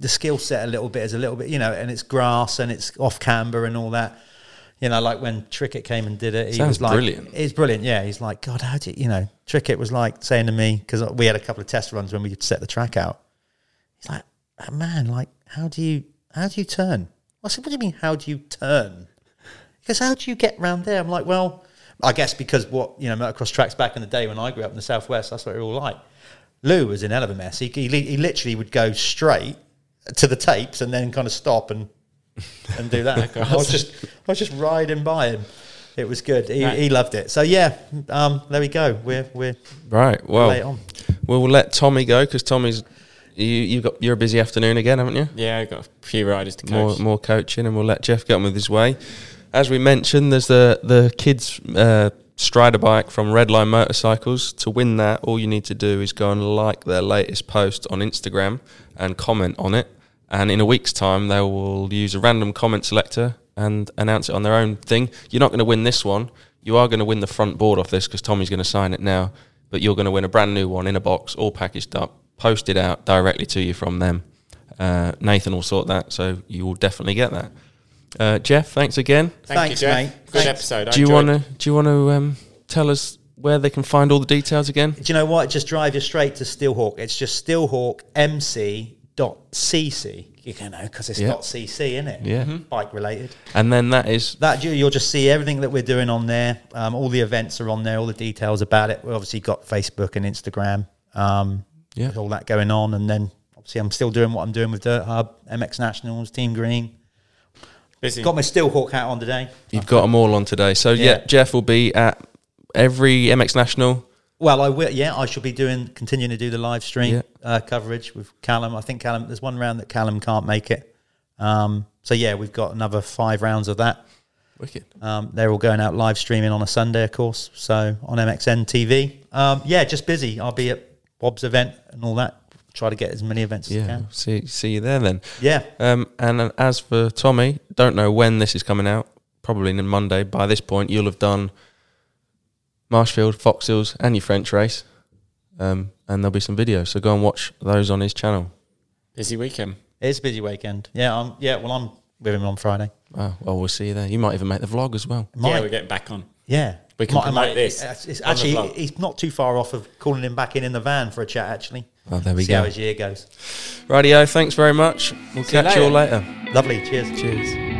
the skill set a little bit is a little bit, you know, and it's grass and it's off camber and all that. You know, like when Trickett came and did it, he Sounds was like, brilliant. It's brilliant, yeah. He's like, God, how do you, you know? Trickett was like saying to me because we had a couple of test runs when we set the track out. He's like, oh, man, like, how do you, how do you turn? I said, what do you mean, how do you turn? He goes, how do you get round there? I'm like, well, I guess because what, you know, motocross tracks back in the day when I grew up in the Southwest, that's what it all like. Lou was in hell of a mess. He, he, he literally would go straight to the tapes and then kind of stop and and do that. I was just I was just riding by him. It was good. He, Right. he loved it. So yeah, um, there we go. We're we're Right. Well, late on. we'll let Tommy go because Tommy's. You you got you're a busy afternoon again, haven't you? yeah, I got a few riders to more more coaching, and we'll let Jeff get on with his way. As we mentioned, there's the the kids uh, Strider bike from Redline Motorcycles. To win that, all you need to do is go and like their latest post on Instagram and comment on it. And in a week's time, they will use a random comment selector and announce it on their own thing. You're not going to win this one. You are going to win the front board off this because Tommy's going to sign it now. But you're going to win a brand new one in a box, all packaged up, posted out directly to you from them. Uh, Nathan will sort that, so you will definitely get that. Uh, Jeff, thanks again. Thank Thanks, you, Jeff. mate. Good Thanks. episode. I do you want to do you want to um, tell us where they can find all the details again? Do you know what? Just drive you straight to Steelhawk. It's just steelhawkmc.cc. You can know because it's Yeah. not CC in it. Yeah. bike related. And then that is That you- you'll just see everything that we're doing on there. Um, all the events are on there. All the details about it. We've obviously got Facebook and Instagram. Um, Yeah. all that going on, and then obviously I'm still doing what I'm doing with Dirt Hub, MX Nationals, Team Green. Busy. Got my Steelhawk hat on today. you've got them all on today. So yeah. Yeah. Jeff will be at every MX National. Well, I will. Yeah, I shall be doing continuing to do the live stream Yeah. uh, coverage with Callum. I think Callum. There's one round that Callum can't make it. Um, so yeah, we've got another five rounds of that. Wicked. Um, they're all going out live streaming on a Sunday, of course. So on MXN TV. Um, yeah, just busy. I'll be at Bob's event and all that. Try to get as many events as I can. See see you there then. Yeah. Um, and as for Tommy, don't know when this is coming out. Probably on Monday. By this point, you'll have done Marshfield, Fox Hills, and your French race. Um, and there'll be some videos. So go and watch those on his channel. Busy weekend. It's a busy weekend. Yeah, I'm, yeah. Well, I'm with him on Friday. Oh, well, we'll see you there. You might even make the vlog as well. Yeah, we're getting back on. Yeah, We can promote this it's- it's actually, he's not too far off of calling him back in in the van for a chat. Actually, Oh, there we see go. how his year goes. Rightio, thanks very much. We'll See you catch you all later. Lovely. Cheers. Cheers.